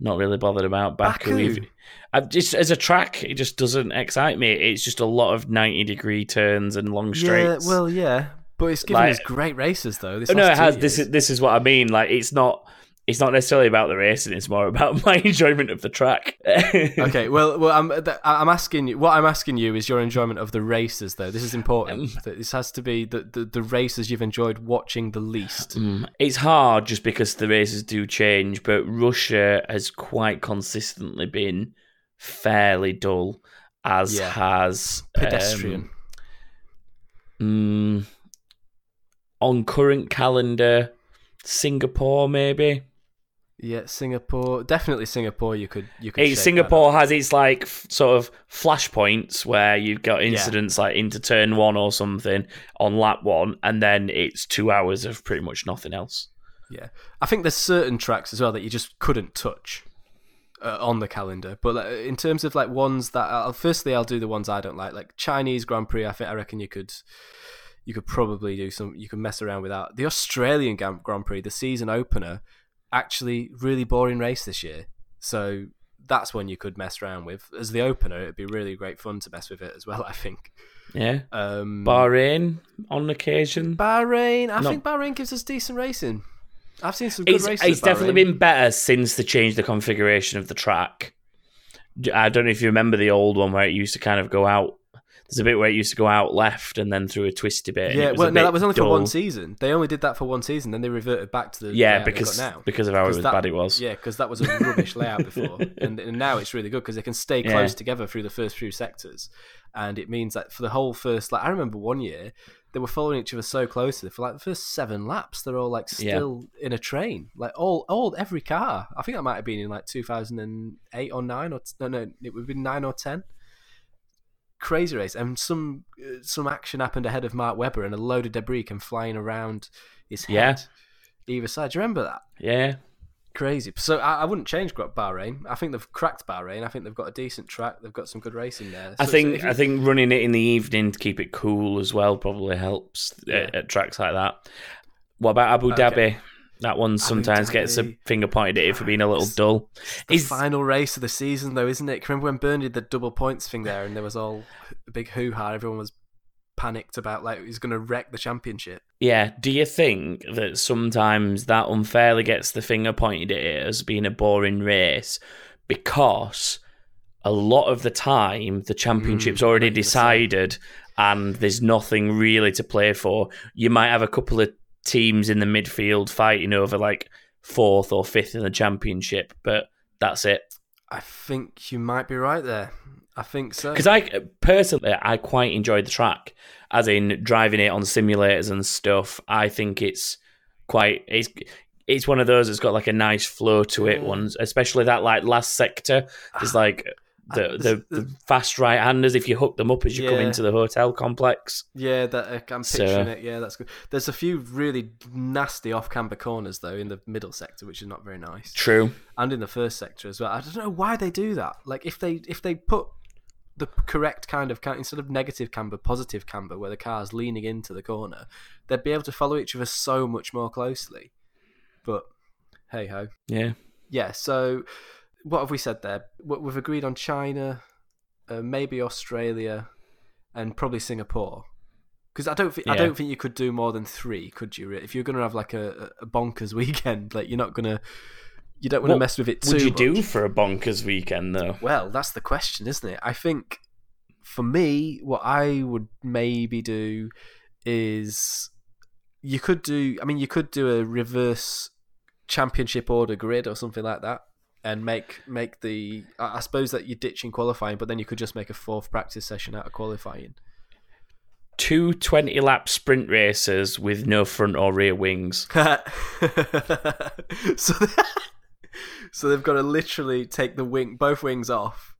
Not really bothered about Baku. Baku? I've just as a track, it just doesn't excite me. It's just a lot of ninety degree turns and long straights. Yeah, well, yeah, but it's given Like- us great races though. This Oh, no, it has. This is this is what I mean. Like, it's not. It's not necessarily about the racing. It's more about my enjoyment of the track. okay, well, well, I'm I'm asking you. What I'm asking you is your enjoyment of the races, though. This is important. Um, That this has to be the, the the races you've enjoyed watching the least. Mm, It's hard just because the races do change, but Russia has quite consistently been fairly dull, as Yeah. has Pedestrian. um, mm, on current calendar, Singapore maybe. Yeah, Singapore. Definitely Singapore. You could you could. Singapore has its like f- sort of flashpoints where you've got incidents like into turn one or something on lap one, and then it's two hours of pretty much nothing else. Yeah, I think there's certain tracks as well that you just couldn't touch uh, on the calendar. But like, in terms of like ones that, I'll, firstly, I'll do the ones I don't like, like Chinese Grand Prix. I think I reckon you could, you could probably do some. You could mess around with that. the Australian Grand Prix, the season opener. Actually, really boring race this year. So that's one you could mess around with as the opener. It'd be really great fun to mess with it as well. I think. Yeah. Um, Bahrain on occasion. Bahrain. I No. think Bahrain gives us decent racing. I've seen some good It's, races. it's definitely been better since they changed the configuration of the track. I don't know if you remember the old one where it used to kind of go out. There's a bit where it used to go out left and then through a twisty bit. and Yeah, well, a no, bit that was only for one season. They only did that for one season, then they reverted back to the Yeah, because got now. because of how it 'Cause was that- bad it was. Yeah, because that was a rubbish layout before, and, and now it's really good because they can stay Yeah. close together through the first few sectors, and it means that for the whole first, like I remember one year they were following each other so closely for like the first seven laps. They're all like Yeah. still in a train, like all all every car. I think that might have been in like two thousand and eight or nine or no no it would have been nine or ten. Crazy race, and some uh, some action happened ahead of Mark Webber, and a load of debris came flying around his head. Yeah. Either side. Do you remember that? Yeah, Crazy. So I, I wouldn't change Bahrain. I think they've cracked Bahrain. I think they've got a decent track. They've got some good racing there. I So- so think if you- I think running it in the evening to keep it cool as well probably helps Yeah. at, at tracks like that. What about Abu Okay. Dhabi? That one sometimes gets a finger pointed at it for being a little It's dull. the Is final race of the season, though, isn't it? Remember when Bernie did the double points thing there, and there was all a big hoo ha. Everyone was panicked about like he's going to wreck the championship. yeah? Do you think that sometimes that unfairly gets the finger pointed at it as being a boring race because a lot of the time the championship's Mm, already like you were decided and there's nothing really to play for. You might have a couple of teams in the midfield fighting over like fourth or fifth in the championship, but that's it. I think you might be right there. I think so. Because I personally, I quite enjoyed the track, as in driving it on simulators and stuff. I think it's quite it's it's one of those that's got like a nice flow to it. Yeah. Ones, especially that like last sector. There's ah. like the the, the fast right handers if you hook them up as you come into the hotel complex. Yeah, that uh, I'm So- picturing it. Yeah, that's good. There's a few really nasty off-camber corners though in the middle sector, which is not very nice. True. and in the first sector as well. I don't know why they do that. Like if they if they put the correct kind of instead of negative camber, positive camber, where the car's leaning into the corner, they'd be able to follow each other so much more closely. But hey ho, Yeah. yeah. So what have we said there? We- We've agreed on China, uh, maybe Australia, and probably Singapore. Because I don't think I don't think you could do more than three, could you? If you're going to have like a, a bonkers weekend, like you're not going to, you don't want to mess with it too What Would you much. do for a bonkers weekend though? Well, that's the question, isn't it? I think for me, what I would maybe do is you could do. I mean, you could do a reverse championship order grid or something like that, and make make the. I suppose that you're ditching qualifying, but then you could just make a fourth practice session out of qualifying. Two 20 lap sprint races with no front or rear wings. so, so they've got to literally take the wing, both wings off,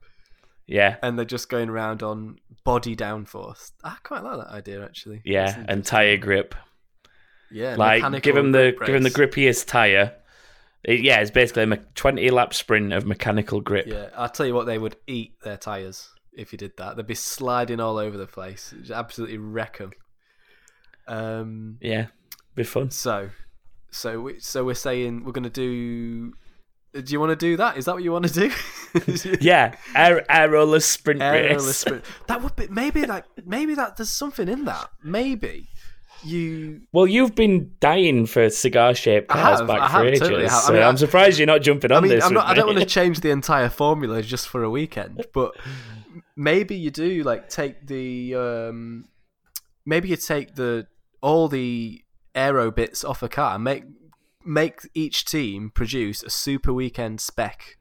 Yeah. and they're just going around on body downforce. Ah, I quite like that idea actually. Yeah. And tire grip. yeah, like give him the give him the grippiest tire. It- yeah, it's basically a twenty lap sprint of mechanical grip. Yeah, I'll tell you what, they would eat their tires if you did that. They'd be sliding all over the place, It'd absolutely wreck them. Um, Yeah, be fun. so, so we, so we're saying we're gonna do. Do you want to do that? Is that what you want to do? Yeah, air, aeroless sprint Aeroless race. sprint. That would be maybe like maybe that there's something in that. Maybe you Well, you've been dying for cigar shaped cars have, back I for have, ages. totally have. I so mean, I'm surprised you're not jumping on I mean, this. I'm not, I don't want to change the entire formula just for a weekend, but maybe you do like take the um, maybe you take the all the aero bits off a car, make make each team produce a super weekend spec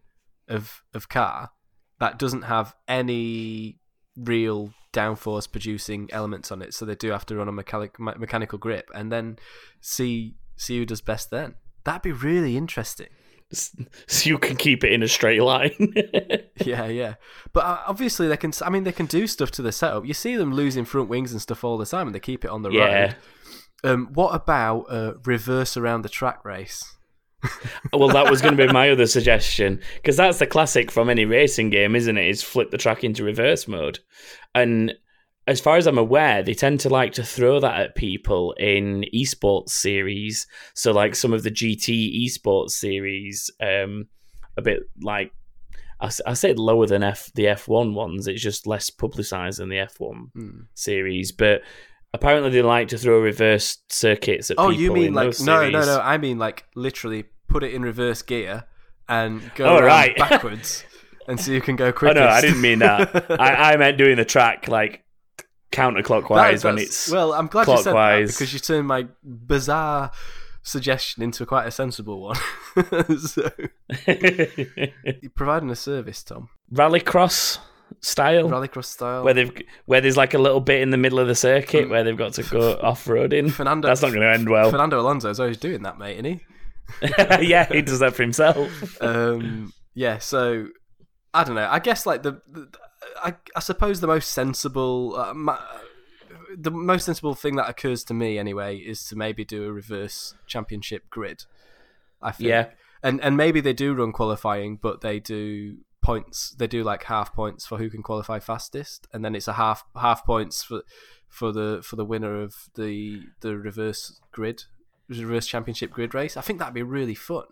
of of car that doesn't have any real downforce producing elements on it, so they do have to run a mechanic me- mechanical grip, and then see see who does best then. That'd be really interesting. so you can keep it in a straight line. Yeah, yeah. But uh, obviously they can. I mean, they can do stuff to the setup. You see them losing front wings and stuff all the time, and they keep it on the Yeah. road. Um, what about uh, reverse around the track race? Well, that was going to be my other suggestion because that's the classic from any racing game, isn't it? Is flip the track into reverse mode, and as far as I'm aware, they tend to like to throw that at people in esports series. So, like some of the GT esports series, um, a bit like I said lower than F the F1 ones. It's just less publicised than the F1 Hmm. series. But apparently they like to throw reverse circuits at Oh, people you mean like no, no, no? I mean like literally put it in reverse gear and go Oh, right. backwards, and so you can go Oh quicker. no, I didn't mean that. I, I meant doing the track like counterclockwise when it's well, I'm glad you said that clockwise. because you turned my bizarre suggestion into quite a sensible one. so, you're providing a service, Tom, rallycross style. rallycross style. where they've where there's like a little bit in the middle of the circuit where they've got to go off roading. Fernando, That's not going to end well. Fernando Alonso is always doing that, mate, isn't he? yeah, he does that for himself. um, yeah, so I don't know. I guess like the, the I, I suppose the most sensible, uh, ma- the most sensible thing that occurs to me anyway is to maybe do a reverse championship grid. I think. Yeah. and and maybe they do run qualifying, but they do points. They do like half points for who can qualify fastest, and then it's a half half points for for the for the winner of the the reverse grid reverse championship grid race. I think that'd be really fun.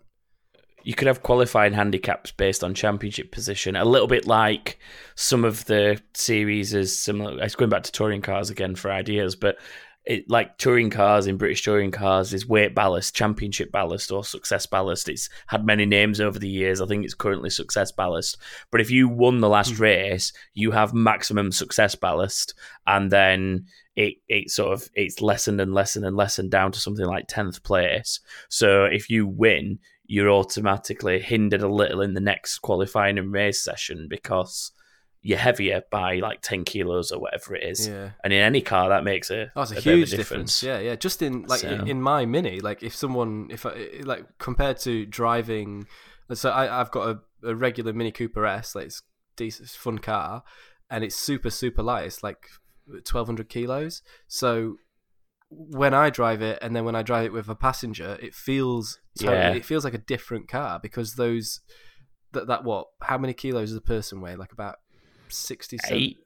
You could have qualifying handicaps based on championship position, a little bit like some of the series is similar. It's going back to touring cars again for ideas, but it like touring cars in British touring cars is weight ballast, championship ballast, or success ballast. It's had many names over the years. I think it's currently success ballast. But if you won the last hmm. race, you have maximum success ballast, and then it it sort of it's lessened and lessened and lessened down to something like tenth place. So if you win, you're automatically hindered a little in the next qualifying and race session because you're heavier by like 10 kilos or whatever it is. Yeah. And in any car, that makes a, it's a, a bit of huge difference. Yeah, yeah. Just in like So- in, in my mini, like if someone, if I like compared to driving, so I, I've got a, a regular Mini Cooper S, like it's decent, fun car, and it's super super light. It's like twelve hundred kilos. So when I drive it, and then when I drive it with a passenger, it feels totally, Yeah. it feels like a different car because those that that what how many kilos does a person weigh? Like about sixty. Eight.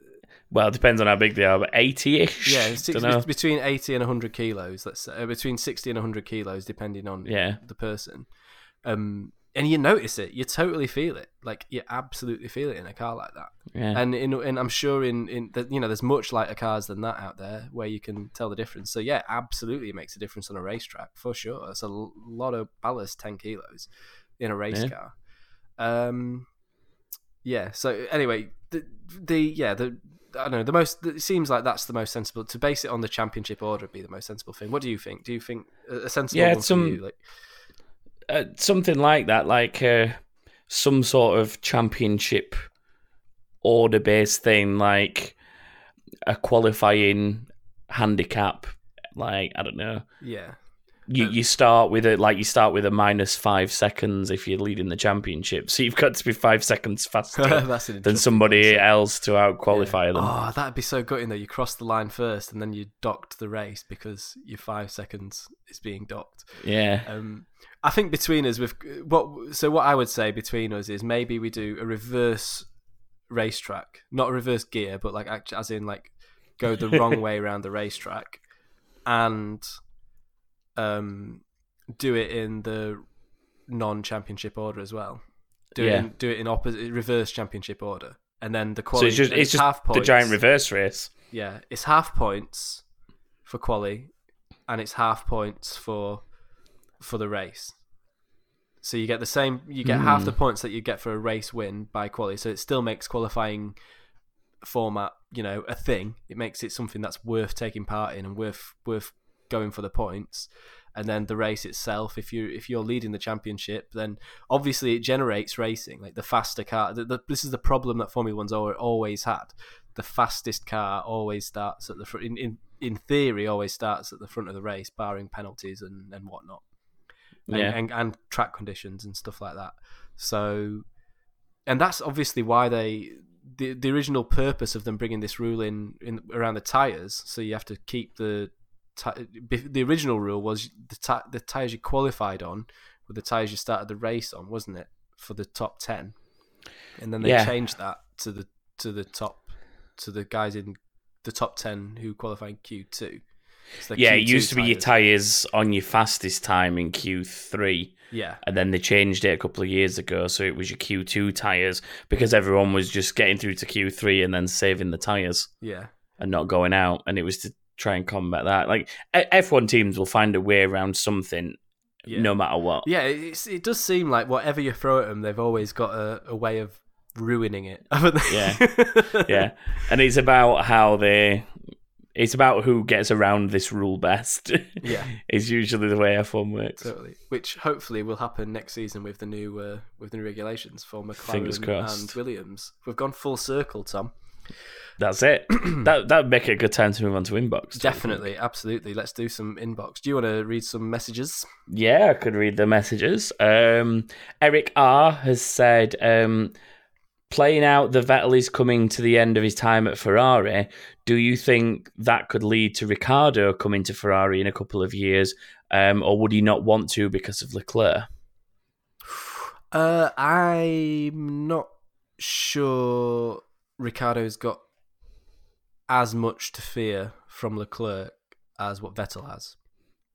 Well, it depends on how big they are, but 80 ish. Yeah, six, between eighty and hundred kilos. Let's say, uh, between sixty and hundred kilos, depending on Yeah. the person. Um, and you notice it, you totally feel it, like you absolutely feel it in a car like that. Yeah. And in, and I'm sure in in the, you know, there's much lighter cars than that out there where you can tell the difference. So yeah, absolutely, it makes a difference on a racetrack for sure. It's a l- lot of ballast, ten kilos in a race Yeah. car. Um, yeah. So anyway, the the yeah the I don't know the most. It seems like that's the most sensible to base it on the championship order. Would be the most sensible thing. What do you think? Do you think a sensible Yeah, one it's for some- you? Like, uh, something like that, like uh, some sort of championship order based thing, like a qualifying handicap. Like I don't know, yeah, you you start with a like you start with a minus five seconds if you're leading the championship, so you've got to be five seconds faster than somebody concept. else to out qualify them. Oh, that'd be so gutting though. You cross the line first, and then you docked the race because your five seconds is being docked. Yeah, Um, I think between us, with what so what I would say between us is maybe we do a reverse racetrack, not a reverse gear, but like as in like go the wrong way around the racetrack, and um, do it in the non-championship order as well. Do it in, do it in opposite reverse championship order, and then the so it's just it's just half the points. giant reverse race. Yeah, it's half points for quali, and it's half points for for the race. So you get the same. You get half Hmm. the points that you get for a race win by quali. So it still makes qualifying format, you know, a thing. It makes it something that's worth taking part in and worth worth going for the points. And then the race itself, if you if you're leading the championship, then obviously it generates racing. Like the faster car, the, the, this is the problem that Formula One's always had. The fastest car always starts at the front. In, in in theory, always starts at the front of the race, barring penalties and and whatnot and, Yeah. and, and track conditions and stuff like that. So, and that's obviously why they the the original purpose of them bringing this rule in in around the tires. So you have to keep the the original rule was the ti- the tires you qualified on were the tires you started the race on, wasn't it, for the top ten? And then they Yeah. changed that to the to the top to the guys in the top ten who qualify in Q two. The Yeah, it Q2 used to be your tyres. tyres on your fastest time in Q3. Yeah, And then they changed it a couple of years ago, so it was your Q2 tyres because everyone was just getting through to Q3 and then saving the tyres yeah, and not going out. And it was to try and combat that. Like F- F1 teams will find a way around something, Yeah. no matter what. yeah. It's, it does seem like whatever you throw at them, they've always got a, a way of ruining it? Yeah. yeah, and it's about how they. It's about who gets around this rule best. Yeah. is usually the way F1 works. Totally. Which hopefully will happen next season with the new uh, with the new regulations for Fingers McLaren crossed. and Williams. We've gone full circle, Tom. That's it. that that would make it a good time to move on to inbox. Definitely, absolutely. Let's do some inbox. Do you want to read some messages? Yeah, I could read the messages. Um, Eric R has said, um, playing out the Vettel is coming to the end of his time at Ferrari. Do you think that could lead to Ricciardo coming to Ferrari in a couple of years, um, or would he not want to because of Leclerc? Uh, I'm not sure Ricciardo's got as much to fear from Leclerc as what Vettel has.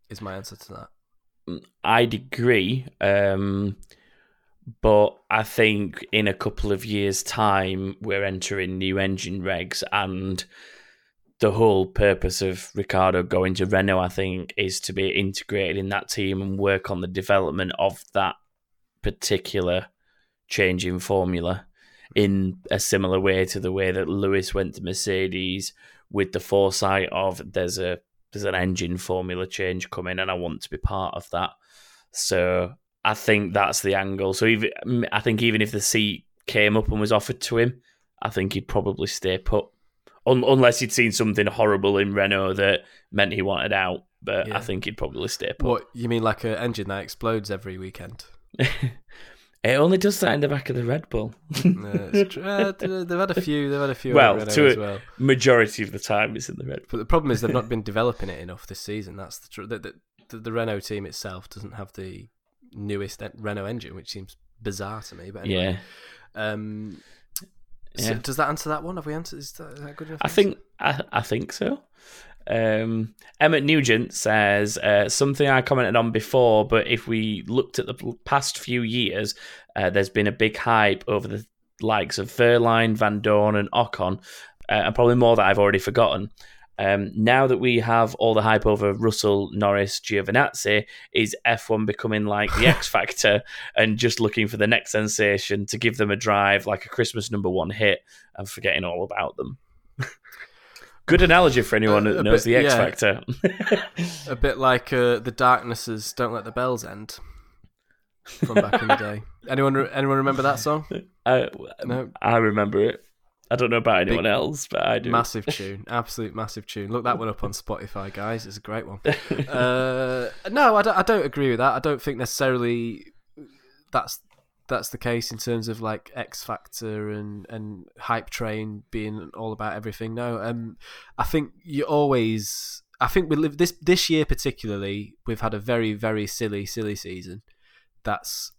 Is my answer to that. I'd agree, um, but I think in a couple of years' time we're entering new engine regs, and the whole purpose of Ricciardo going to Renault, I think, is to be integrated in that team and work on the development of that particular change in formula in a similar way to the way that Lewis went to Mercedes with the foresight of there's a there's an engine formula change coming and I want to be part of that. So I think that's the angle. So even I think even if the seat came up and was offered to him, I think he'd probably stay put. Un- unless he'd seen something horrible in Renault that meant he wanted out, but Yeah. I think he'd probably stay put. What you mean, like an engine that explodes every weekend? it only does that in the back of the Red Bull. Tr- uh, they've had a few. They've had a few. well, to as a well. majority of the time, it's in the Red Bull. But the problem is they've not been developing it enough this season. That's the truth. The, the, the, the Renault team itself doesn't have the newest en- Renault engine, which seems bizarre to me. But anyway. Yeah, Um, so Yeah. does that answer that one? Have we answered? Is that, is that good enough? I answer? think I, I think so. Um, Emmett Nugent says uh, something I commented on before, but if we looked at the past few years, uh, there's been a big hype over the likes of Wehrlein, Van Dorn, and Ocon, uh, and probably more that I've already forgotten. Um, now that we have all the hype over Russell, Norris, Giovinazzi, is F1 becoming like the X Factor and just looking for the next sensation to give them a drive like a Christmas number one hit and forgetting all about them? Good analogy for anyone that a knows bit- the X yeah. Factor. a bit like uh, the darknesses don't let the bells end from back in the day. Anyone? Anyone remember that song? I, No. I remember it. I don't know about anyone Big- else, but I do. Massive tune, absolute massive tune. Look that one up on Spotify, guys. It's a great one. Uh, no, I don't, I don't agree with that. I don't think necessarily that's that's the case in terms of like X Factor and and hype train being all about everything. No, um, I think you always. I think we live this this year particularly. We've had a very very silly silly season. That's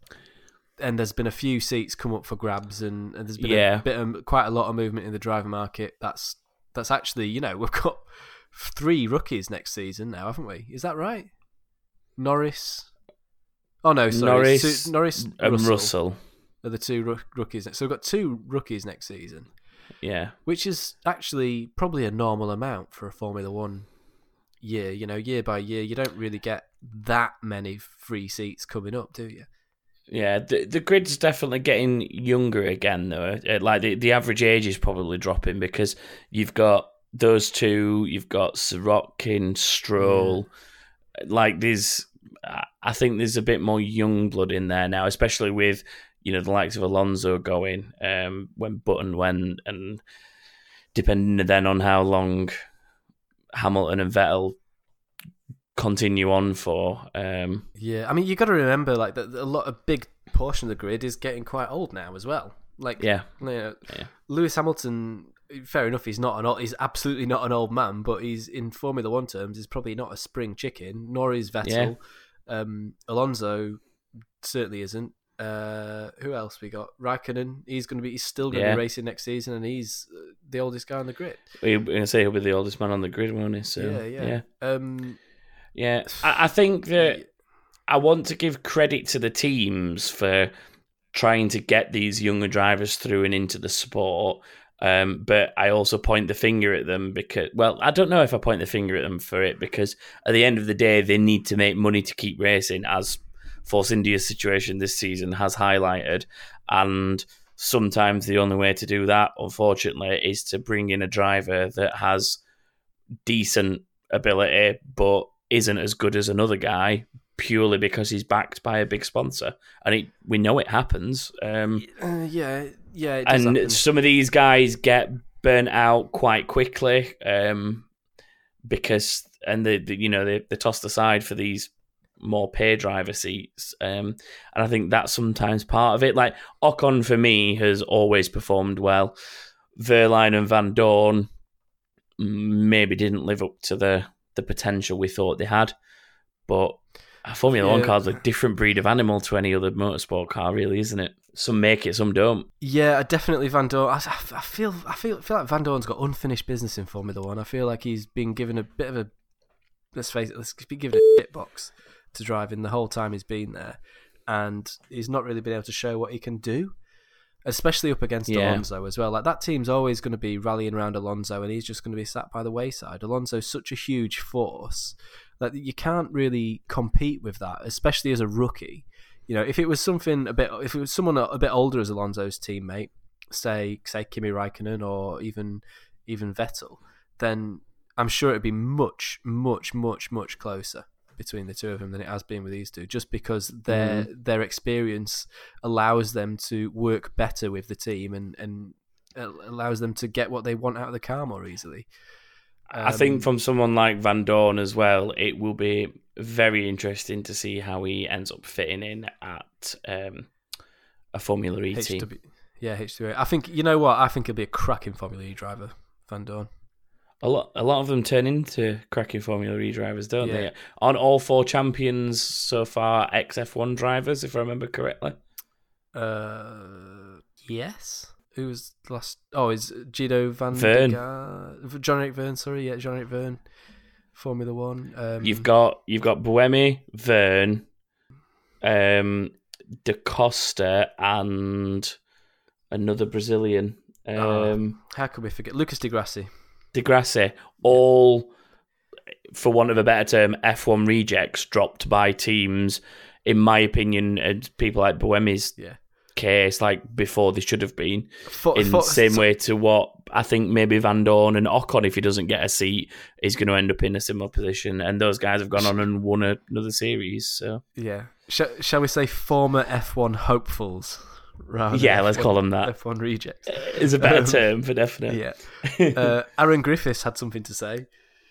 and there's been a few seats come up for grabs, and, and there's been Yeah. a bit of, quite a lot of movement in the driver market. That's that's actually you know we've got three rookies next season now, haven't we? Is that right? Norris. Oh no, sorry, Norris Su- Norris, and Russell, Russell. are the two roo- rookies. So we've got two rookies next season, Yeah. which is actually probably a normal amount for a Formula One year. You know, year by year, you don't really get that many free seats coming up, do you? Yeah, the the grid's definitely getting younger again, though. Uh, Like the, the average age is probably dropping because you've got those two, you've got Sirotkin, Stroll. Like there's, I- think there's a bit more young blood in there now, especially with you know the likes of Alonso going um, when Button went, and depending then on how long Hamilton and Vettel continue on for. Um, Yeah, I mean, you got to remember like that a lot a big portion of the grid is getting quite old now as well. Like, yeah, you know, Yeah. Lewis Hamilton. Fair enough, he's not an old, he's absolutely not an old man, but he's in Formula One terms, he's probably not a spring chicken, nor is Vettel. Um, Alonso certainly isn't. Uh, who else we got? Raikkonen. He's going to be. He's still going to be racing next season, and he's uh, the oldest guy on the grid. We're going to say he'll be the oldest man on the grid, won't he? So, yeah, yeah. yeah. Um, Yeah, I, I think that I want to give credit to the teams for trying to get these younger drivers through and into the sport. Um, but I also point the finger at them because, well, I don't know if I point the finger at them for it because at the end of the day, they need to make money to keep racing, as Force India's situation this season has highlighted. And sometimes the only way to do that, unfortunately, is to bring in a driver that has decent ability but isn't as good as another guy purely because he's backed by a big sponsor and it, we know it happens um, uh, yeah, yeah. And happen. some of these guys get burnt out quite quickly um, because and they, they you know they, they're tossed aside for these more pay driver seats um, and I think that's sometimes part of it like Ocon for me has always performed well Wehrlein and Vandoorne maybe didn't live up to the the potential we thought they had but a Formula One Yeah. car's a different breed of animal to any other motorsport car, really, isn't it? Some make it, some don't. Yeah, definitely Vandoorne. I, I feel, I feel, feel like Vandoorne's got unfinished business in Formula One. I feel like he's been given a bit of a, let's face it, let's be given a shit box to drive in the whole time he's been there, and he's not really been able to show what he can do, especially up against Yeah. Alonso as well. Like that team's always going to be rallying around Alonso, and he's just going to be sat by the wayside. Alonso's such a huge force that you can't really compete with that, especially as a rookie. You know, if it was something a bit, if it was someone a bit older as Alonso's teammate, say say Kimi Raikkonen or even even Vettel, then I'm sure it'd be much, much, much, much closer between the two of them than it has been with these two, just because their mm-hmm. their experience allows them to work better with the team and and uh, allows them to get what they want out of the car more easily. I Um, think from someone like Vandoorne as well, it will be very interesting to see how he ends up fitting in at um, a Formula E team. HW, yeah, HWA. I think you know what? I think he'll be a cracking Formula E driver, Vandoorne. A lot, a lot of them turn into cracking Formula E drivers, don't Yeah. they? On all four champions so far, ex F1 drivers, if I remember correctly. Uh, yes. Who was the last? Oh, is Gino Van Vern. Jean-Eric Vergne. Sorry, yeah, Jean-Eric Vergne, Formula One. Um, You've got you've got Buemi, Vergne, um, Da Costa, and another Brazilian, Oh. um, how could we forget Lucas Di Grassi? De Grassi, all, for want of a better term, F1 rejects dropped by teams. In my opinion, and people like Buemi's Yeah. Case, like before they should have been, For, in for- the same so- way to what I think maybe Vandoorne and Ocon, if he doesn't get a seat, is going to end up in a similar position. And those guys have gone on and won a, another series. So Yeah. Shall, shall we say former F1 hopefuls? Rather Yeah, than let's F1 call them that. F1 rejects. is a better Um, term for definite. Yeah. Uh, Aaron Griffiths had something to say.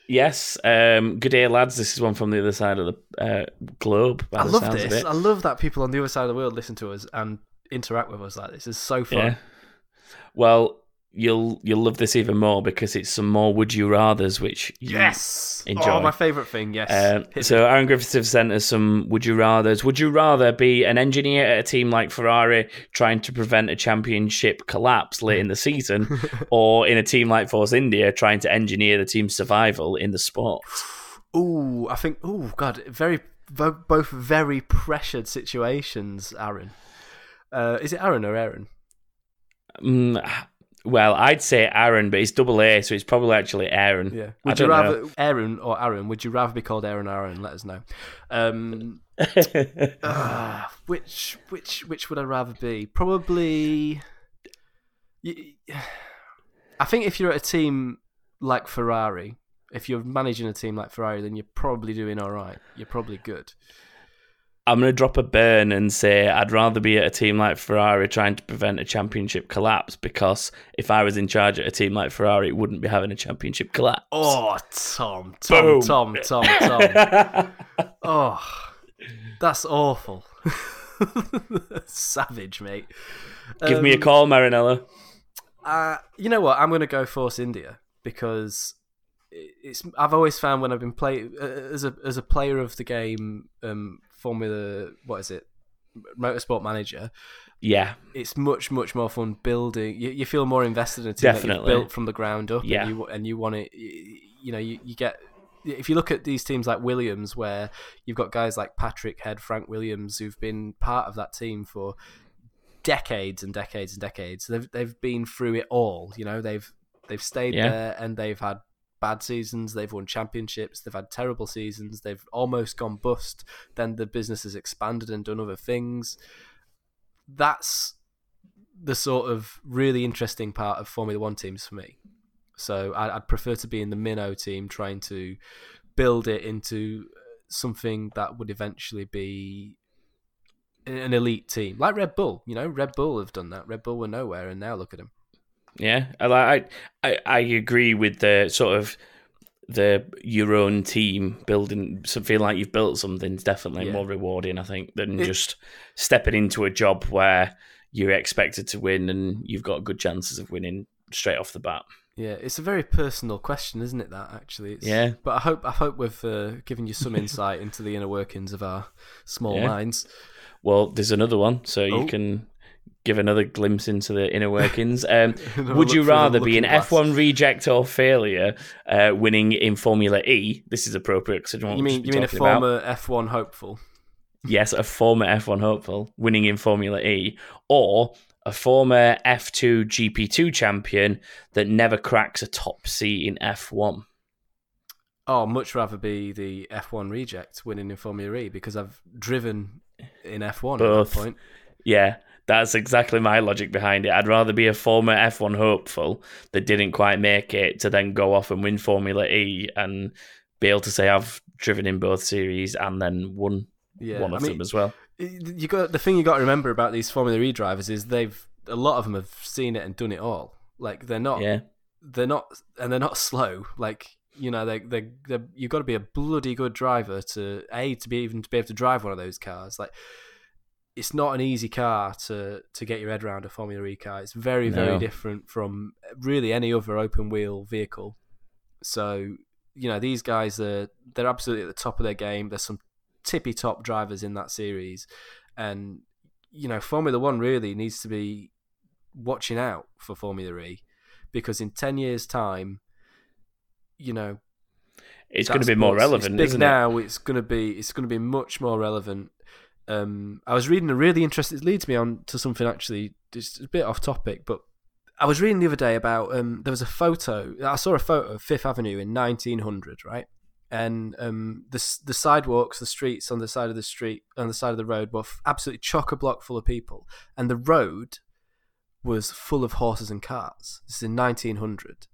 Yes. Um, good day, lads. This is one from the other side of the uh, globe. I love this. I love that people on the other side of the world listen to us and interact with us like this. It's so fun. Yeah. Well, you'll you'll love this even more because it's some more would you rather's, which you Yes. Oh, enjoy. Oh, my favourite thing. Yes. Uh, me. so Aaron Griffiths have sent us some would you rather's. Would you rather be an engineer at a team like Ferrari trying to prevent a championship collapse late in the season, or in a team like Force India trying to engineer the team's survival in the sport? Ooh, I think. Ooh, God, very both very pressured situations. Aaron, uh, is it Aaron or Aaron? Mm, well, I'd say Aaron, but it's double A, so it's probably actually Aaron. Yeah. Would you rather know. Aaron or Aaron? Would you rather be called Aaron or Aaron? Let us know. Um, ah, which which which would I rather be? Probably. I think if you're at a team like Ferrari, if you're managing a team like Ferrari, then you're probably doing all right. You're probably good. I'm going to drop a burn and say I'd rather be at a team like Ferrari trying to prevent a championship collapse because if I was in charge at a team like Ferrari, it wouldn't be having a championship collapse. Oh, Tom, Tom, Boom. Tom, Tom, Tom. oh, that's awful. Savage, mate. Give me a Um, call, Maranello. Uh, you know what? I'm going to go Force India because it's. I've always found when I've been playing uh, as a as a player of the game, um, Formula. What is it? motorsport manager, Yeah, it's much much more fun building. You, you feel more invested in a team that Definitely. you've built from the ground up. Yeah. and you, and you want it. You know, you, you get. If you look at these teams like Williams, where you've got guys like Patrick Head, Frank Williams, who've been part of that team for decades and decades and decades, they've they've been through it all. You know, they've they've stayed Yeah. there and they've had bad seasons. They've won championships. They've had terrible seasons. They've almost gone bust. Then the business has expanded and done other things. That's the sort of really interesting part of Formula One teams for me. So I'd, prefer to be in the minnow team, trying to build it into something that would eventually be an elite team, like Red Bull. You know, Red Bull have done that. Red Bull were nowhere, and now look at them. Yeah. I. I, I agree with the sort of the your own team building. So feel like you've built something's definitely Yeah. more rewarding. I think than It- just stepping into a job where you're expected to win and you've got good chances of winning straight off the bat. Yeah, it's a very personal question, isn't it? That actually, it's, Yeah. But I hope I hope we've uh, given you some insight into the inner workings of our small Yeah. minds. Well, there's another one, so Oh. you can give another glimpse into the inner workings. Um, would you rather be an glass. F1 reject or failure, uh, winning in Formula E? This is appropriate because I don't know You mean you mean a about. former F one hopeful? Yes, a former F1 hopeful winning in Formula E, or a former F2 GP2 champion that never cracks a top seat in F1. Oh, much rather be the F one reject winning in Formula E because I've driven in F one at Both. that point. Yeah, that's exactly my logic behind it. I'd rather be a former F1 hopeful that didn't quite make it to then go off and win Formula E and be able to say I've driven in both series and then won Yeah, one I of mean, them as well. You got the thing you got to remember about these Formula E drivers is they've a lot of them have seen it and done it all. Like they're not Yeah, they're not and they're not slow like you know they they they you've got to be a bloody good driver to a to be even to be able to drive one of those cars like it's not an easy car to to get your head around a formula e car. It's very very different from really any other open wheel vehicle. So you know these guys are they're absolutely at the top of their game. There's some tippy top drivers in that series. And you know formula 1 really needs to be watching out for formula e because in 10 years time you know it's going to be more relevant, it's big isn't it? now it's going to be it's going to be much more relevant um i was reading a really interesting it leads me on to something actually just a bit off topic but i was reading the other day about um there was a photo i saw a photo of fifth avenue in 1900 right? And um the the sidewalks the streets on the side of the street on the side of the road were absolutely chock a block full of people. And the road was full of horses and carts. This is in 1900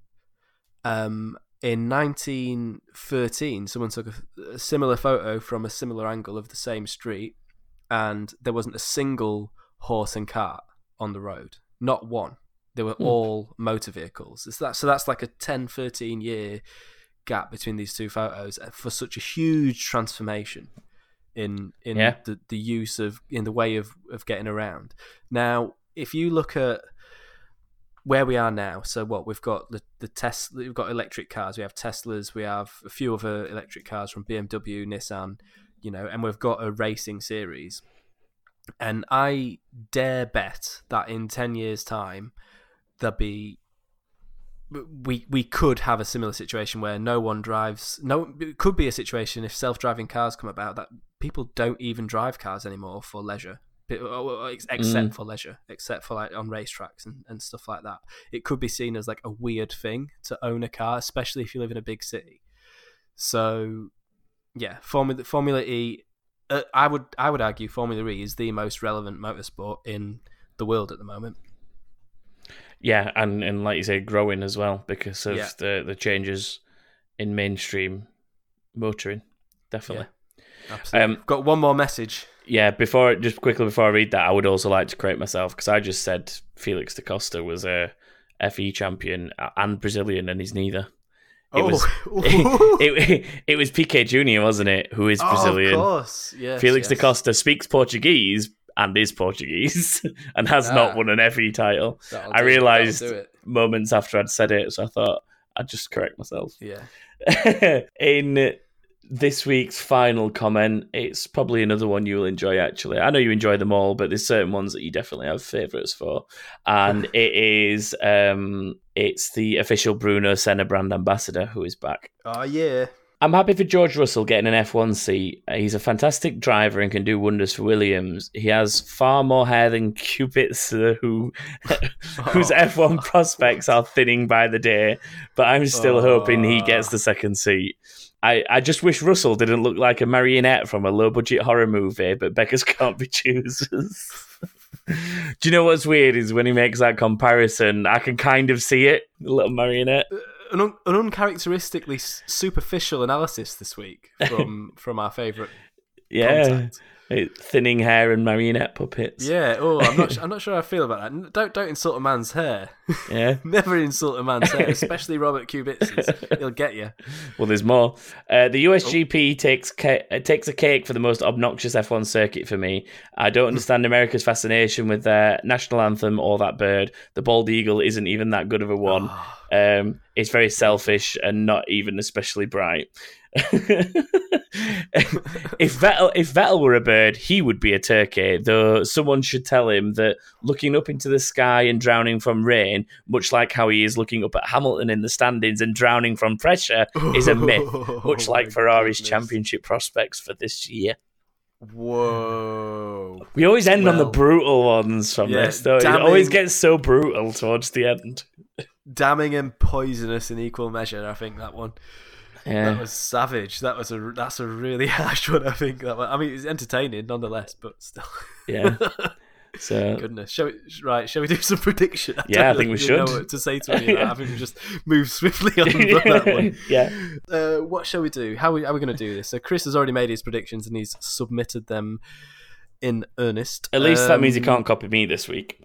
um, in 1913, someone took a, a similar photo from a similar angle of the same street, and there wasn't a single horse and cart on the road. Not one. They were all motor vehicles. So, that, so that's like a 10, 13 year gap between these two photos uh, for such a huge transformation in in Yeah. the, the use of in the way of, of getting around. Now, if you look at where we are now. So what we've got the the Tesla, we've got electric cars. We have Teslas. We have a few other electric cars from BMW, Nissan, you know, and we've got a racing series. And I dare bet that in ten years' time, there'll be we we could have a similar situation where no one drives. No, it could be a situation if self-driving cars come about that people don't even drive cars anymore for leisure, Pe- uh, ex- except for leisure, except for like on racetracks and, and stuff like that. It could be seen as like a weird thing to own a car, especially if you live in a big city. So, yeah, Formula Formula E. Uh, I would I would argue Formula E is the most relevant motorsport in the world at the moment. Yeah, and, and like you say, growing as well because of Yeah. the, the changes in mainstream motoring. Definitely. Absolutely. Um, Got one more message. Yeah, before just quickly before I read that, I would also like to correct myself because I just said Felix da Costa was a FE champion and Brazilian, and he's neither. It oh, was it, it was Piquet Junior, wasn't it? Who is Brazilian? Oh, of course. Yes, Felix yes. da Costa speaks Portuguese and is Portuguese and has Ah. not won an FE title. I realised that'll do it. moments after I'd said it, so I thought I'd just correct myself. Yeah. in this week's final comment. It's probably another one you'll enjoy. Actually, I know you enjoy them all, but there's certain ones that you definitely have favourites for, and it is um, it's the official Bruno Senna brand ambassador who is back. Oh yeah. I'm happy for George Russell getting an F1 seat. He's a fantastic driver and can do wonders for Williams. He has far more hair than Kubica, who whose F1 prospects are thinning by the day. But I'm still hoping he gets the second seat. I, I just wish Russell didn't look like a marionette from a low budget horror movie, but Beckers can't be choosers. Do you know what's weird is when he makes that comparison, I can kind of see it, a little marionette. Uh, an, un- an uncharacteristically superficial analysis this week from from our favourite. Yeah, Contact. Thinning hair and marionette puppets. Yeah. Oh, I'm not. I'm not sure how I feel about that. Don't don't insult a man's hair. yeah. Never insult a man's hair, especially Robert Kubica's. He'll get you. Well, there's more. Uh, the USGP takes ca- uh, takes a cake for the most obnoxious F1 circuit for me. I don't understand America's fascination with their national anthem or that bird. The bald eagle isn't even that good of a one. Um, it's very selfish and not even especially bright. if Vettel if Vettel were a bird, he would be a turkey. Though someone should tell him that looking up into the sky and drowning from rain, much like how he is looking up at Hamilton in the standings and drowning from pressure, is a myth. Much Oh like Ferrari's goodness. championship prospects for this year. Whoa. We always end on the brutal ones from yeah, this, though. It always gets so brutal towards the end. Damning and poisonous in equal measure. I think that one. Yeah. That was savage. That was a that's a really harsh one. I think that one. I mean, it's entertaining nonetheless, but still. Yeah. So Goodness. Shall we, right? Shall we do some prediction? I Yeah, I think we really know should. what to say to of that. I think we just move swiftly on that one. yeah. Uh, what shall we do? How are we, are we going to do this? So Chris has already made his predictions and he's submitted them in earnest. At least that means he Um, can't copy me this week.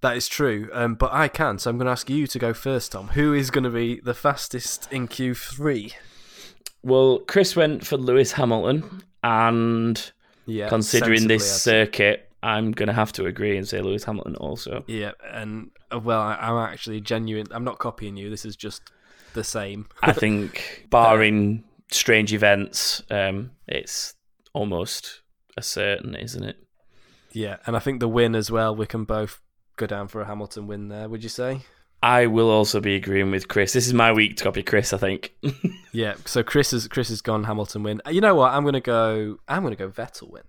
That is true, um, but I can. So I'm going to ask you to go first, Tom. Who is going to be the fastest in Q3? Well, Chris went for Lewis Hamilton, and Yeah, considering this circuit, I'm going to have to agree and say Lewis Hamilton also. Yeah, and uh, well, I, I'm actually genuine. I'm not copying you. This is just the same. I think, barring strange events, um, it's almost a certain, isn't it? Yeah, and I think the win as well. We can both go down for a Hamilton win there. Would you say? I will also be agreeing with Chris. This is my week to copy Chris, I think. Yeah. So Chris has Chris has gone Hamilton win. You know what? I'm gonna go. I'm gonna go Vettel win.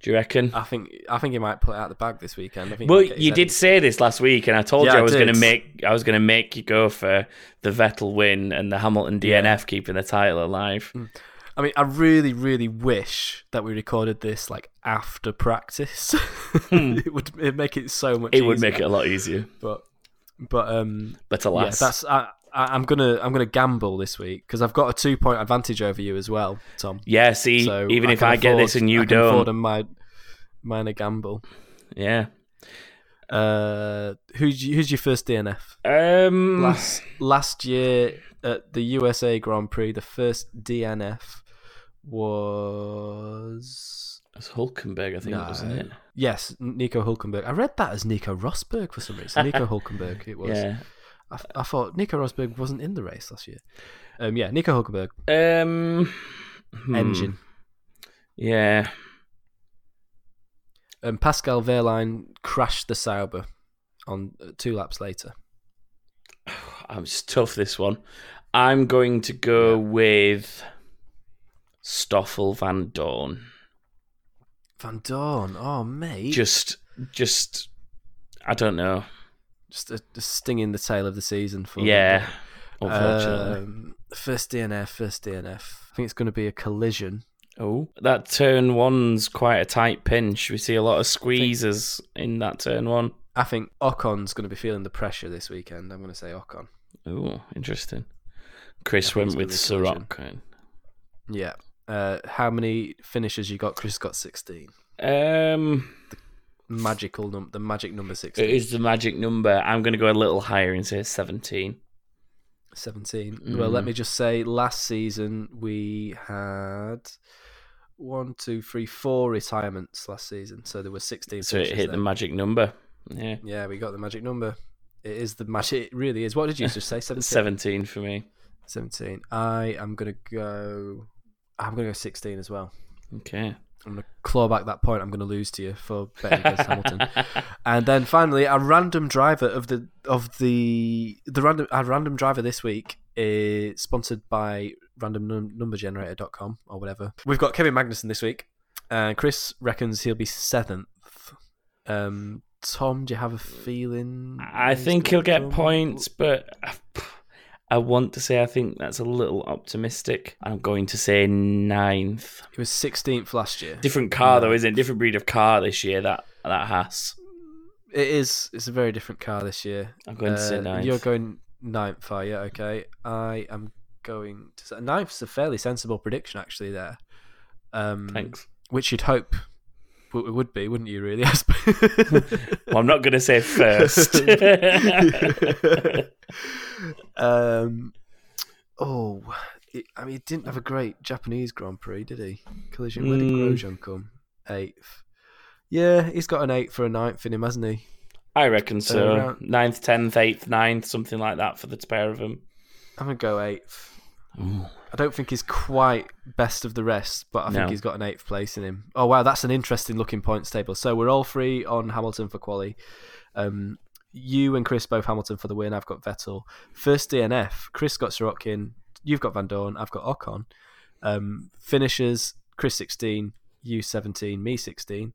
Do you reckon? I think I think he might pull it out the bag this weekend. I think. Well, you did say this last week, and I told Yeah, you I I was going to make I was going to make you go for the Vettel win and the Hamilton DNF Yeah. keeping the title alive. Mm. I mean, I really, really wish that we recorded this like after practice. it would it'd make it so much. Hmm. It would make it a lot easier, But but um, but yeah, alas, that's I, I, I'm gonna I'm gonna gamble this week because I've got a two point advantage over you as well, Tom. yeah. See, So even if can I get this and you I can afford don't, a mi- minor gamble. yeah. Uh, who's who's your first DNF? Um, Last last year at the USA Grand Prix, the first DNF was it's Hulkenberg, I think, No. wasn't it? yes, Nico Hulkenberg. I read that as Nico Rosberg for some reason. Nico Hulkenberg, it was. Yeah. I, I thought Nico Rosberg wasn't in the race last year. Um, yeah, Nico Hulkenberg Um, hmm, engine. Yeah, Um, Pascal Wehrlein crashed the Sauber on uh, two laps later. I'm tough this one. I'm going to go with Stoffel Vandoorne. Van Dorn, oh mate, Just, just, I don't know. just a, a sting in the tail of the season for Yeah, unfortunately. Um, first DNF, first DNF. I think it's going to be a collision. oh, that turn one's quite a tight pinch. We see a lot of squeezes in that turn one. I think Ocon's going to be feeling the pressure this weekend. I'm going to say Ocon. Oh, interesting. Chris went with gonna be a collision. Sirotkin. Yeah. Uh, how many finishes you got? Chris got 16. Um, Magical num, the magic number 16. it is the magic number. I'm going to go a little higher and say 17. 17. Well, let me just say, last season we had one, two, three, four retirements last season. So there were 16. So it hit the magic number. Yeah, Yeah, we got the magic number. It is the magic. It really is. What did you just say? 17. 17 for me. 17. I am going to go I'm going to go 16 as well. Okay. I'm going to claw back that point I'm going to lose to you for betting against Hamilton. And then finally, a random driver of the of the the random our random driver this week is sponsored by randomnumbergenerator.com or whatever. We've got Kevin Magnussen this week, and Chris reckons he'll be seventh. Um, Tom, do you have a feeling? I think he'll get points, but I want to say I think that's a little optimistic. I'm going to say ninth. He was 16th last year. Different car though, isn't it? Different breed of car this year. That that has. It is. It's a very different car this year. I'm going to say Uh, ninth. You're going ninth, are you? Okay. I am going to say ninth's a fairly sensible prediction, actually. There. Um, Thanks. Which you'd hope w- it would be, wouldn't you? Really? I suppose. Well, I'm not going to say first. um. Oh, it, I mean, he didn't have a great Japanese Grand Prix, did he? Collision. Where did Mm. Grosjean come? Eighth. Yeah, he's got an eighth for a ninth in him, hasn't he? I reckon so. around- Ninth, tenth, eighth, ninth, something like that for the pair of them. I'm gonna go eighth. I don't think he's quite best of the rest, but I think No. he's got an eighth place in him. Oh wow, that's an interesting looking points table. So we're all three on Hamilton for quali. Um, you and Chris both Hamilton for the win. I've got Vettel. First DNF. Chris got Sirotkin. You've got Vandoorne. I've got Ocon. Um, finishers. Chris sixteen. You seventeen. Me sixteen.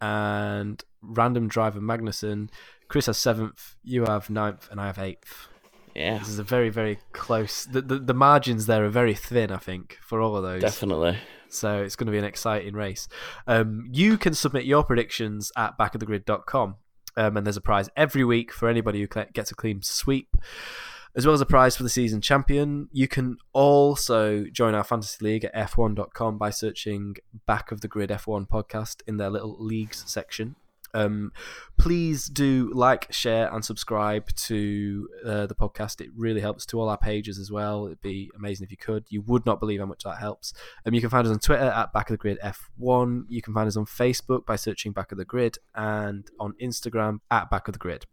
And random driver Magnussen. Chris has seventh. You have ninth, and I have eighth. Yeah, This is a very, very close. The, the the margins there are very thin, I think, for all of those. definitely. So it's going to be an exciting race. Um, you can submit your predictions at backofthegrid.com. Um, and there's a prize every week for anybody who gets a clean sweep, as well as a prize for the season champion. You can also join our fantasy league at f1.com by searching Back of the Grid F1 podcast in their little leagues section. Um, please do like, share, and subscribe to uh, the podcast. It really helps to all our pages as well. It'd be amazing if you could. You would not believe how much that helps. Um, you can find us on Twitter at Back of the Grid F1. You can find us on Facebook by searching Back of the Grid and on Instagram at Back of the Grid.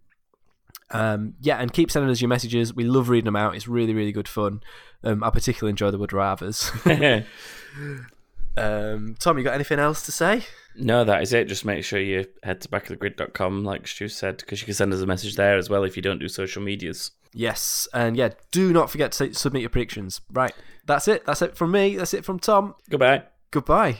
Um, yeah, and keep sending us your messages. We love reading them out. It's really, really good fun. Um, I particularly enjoy the would rathers. um, Tom, you got anything else to say? no, that is it. Just make sure you head to backofthegrid.com, like Stu said, because you can send us a message there as well if you don't do social medias. Yes, and yeah, do not forget to submit your predictions. Right, that's it. That's it from me. That's it from Tom. Goodbye. Goodbye.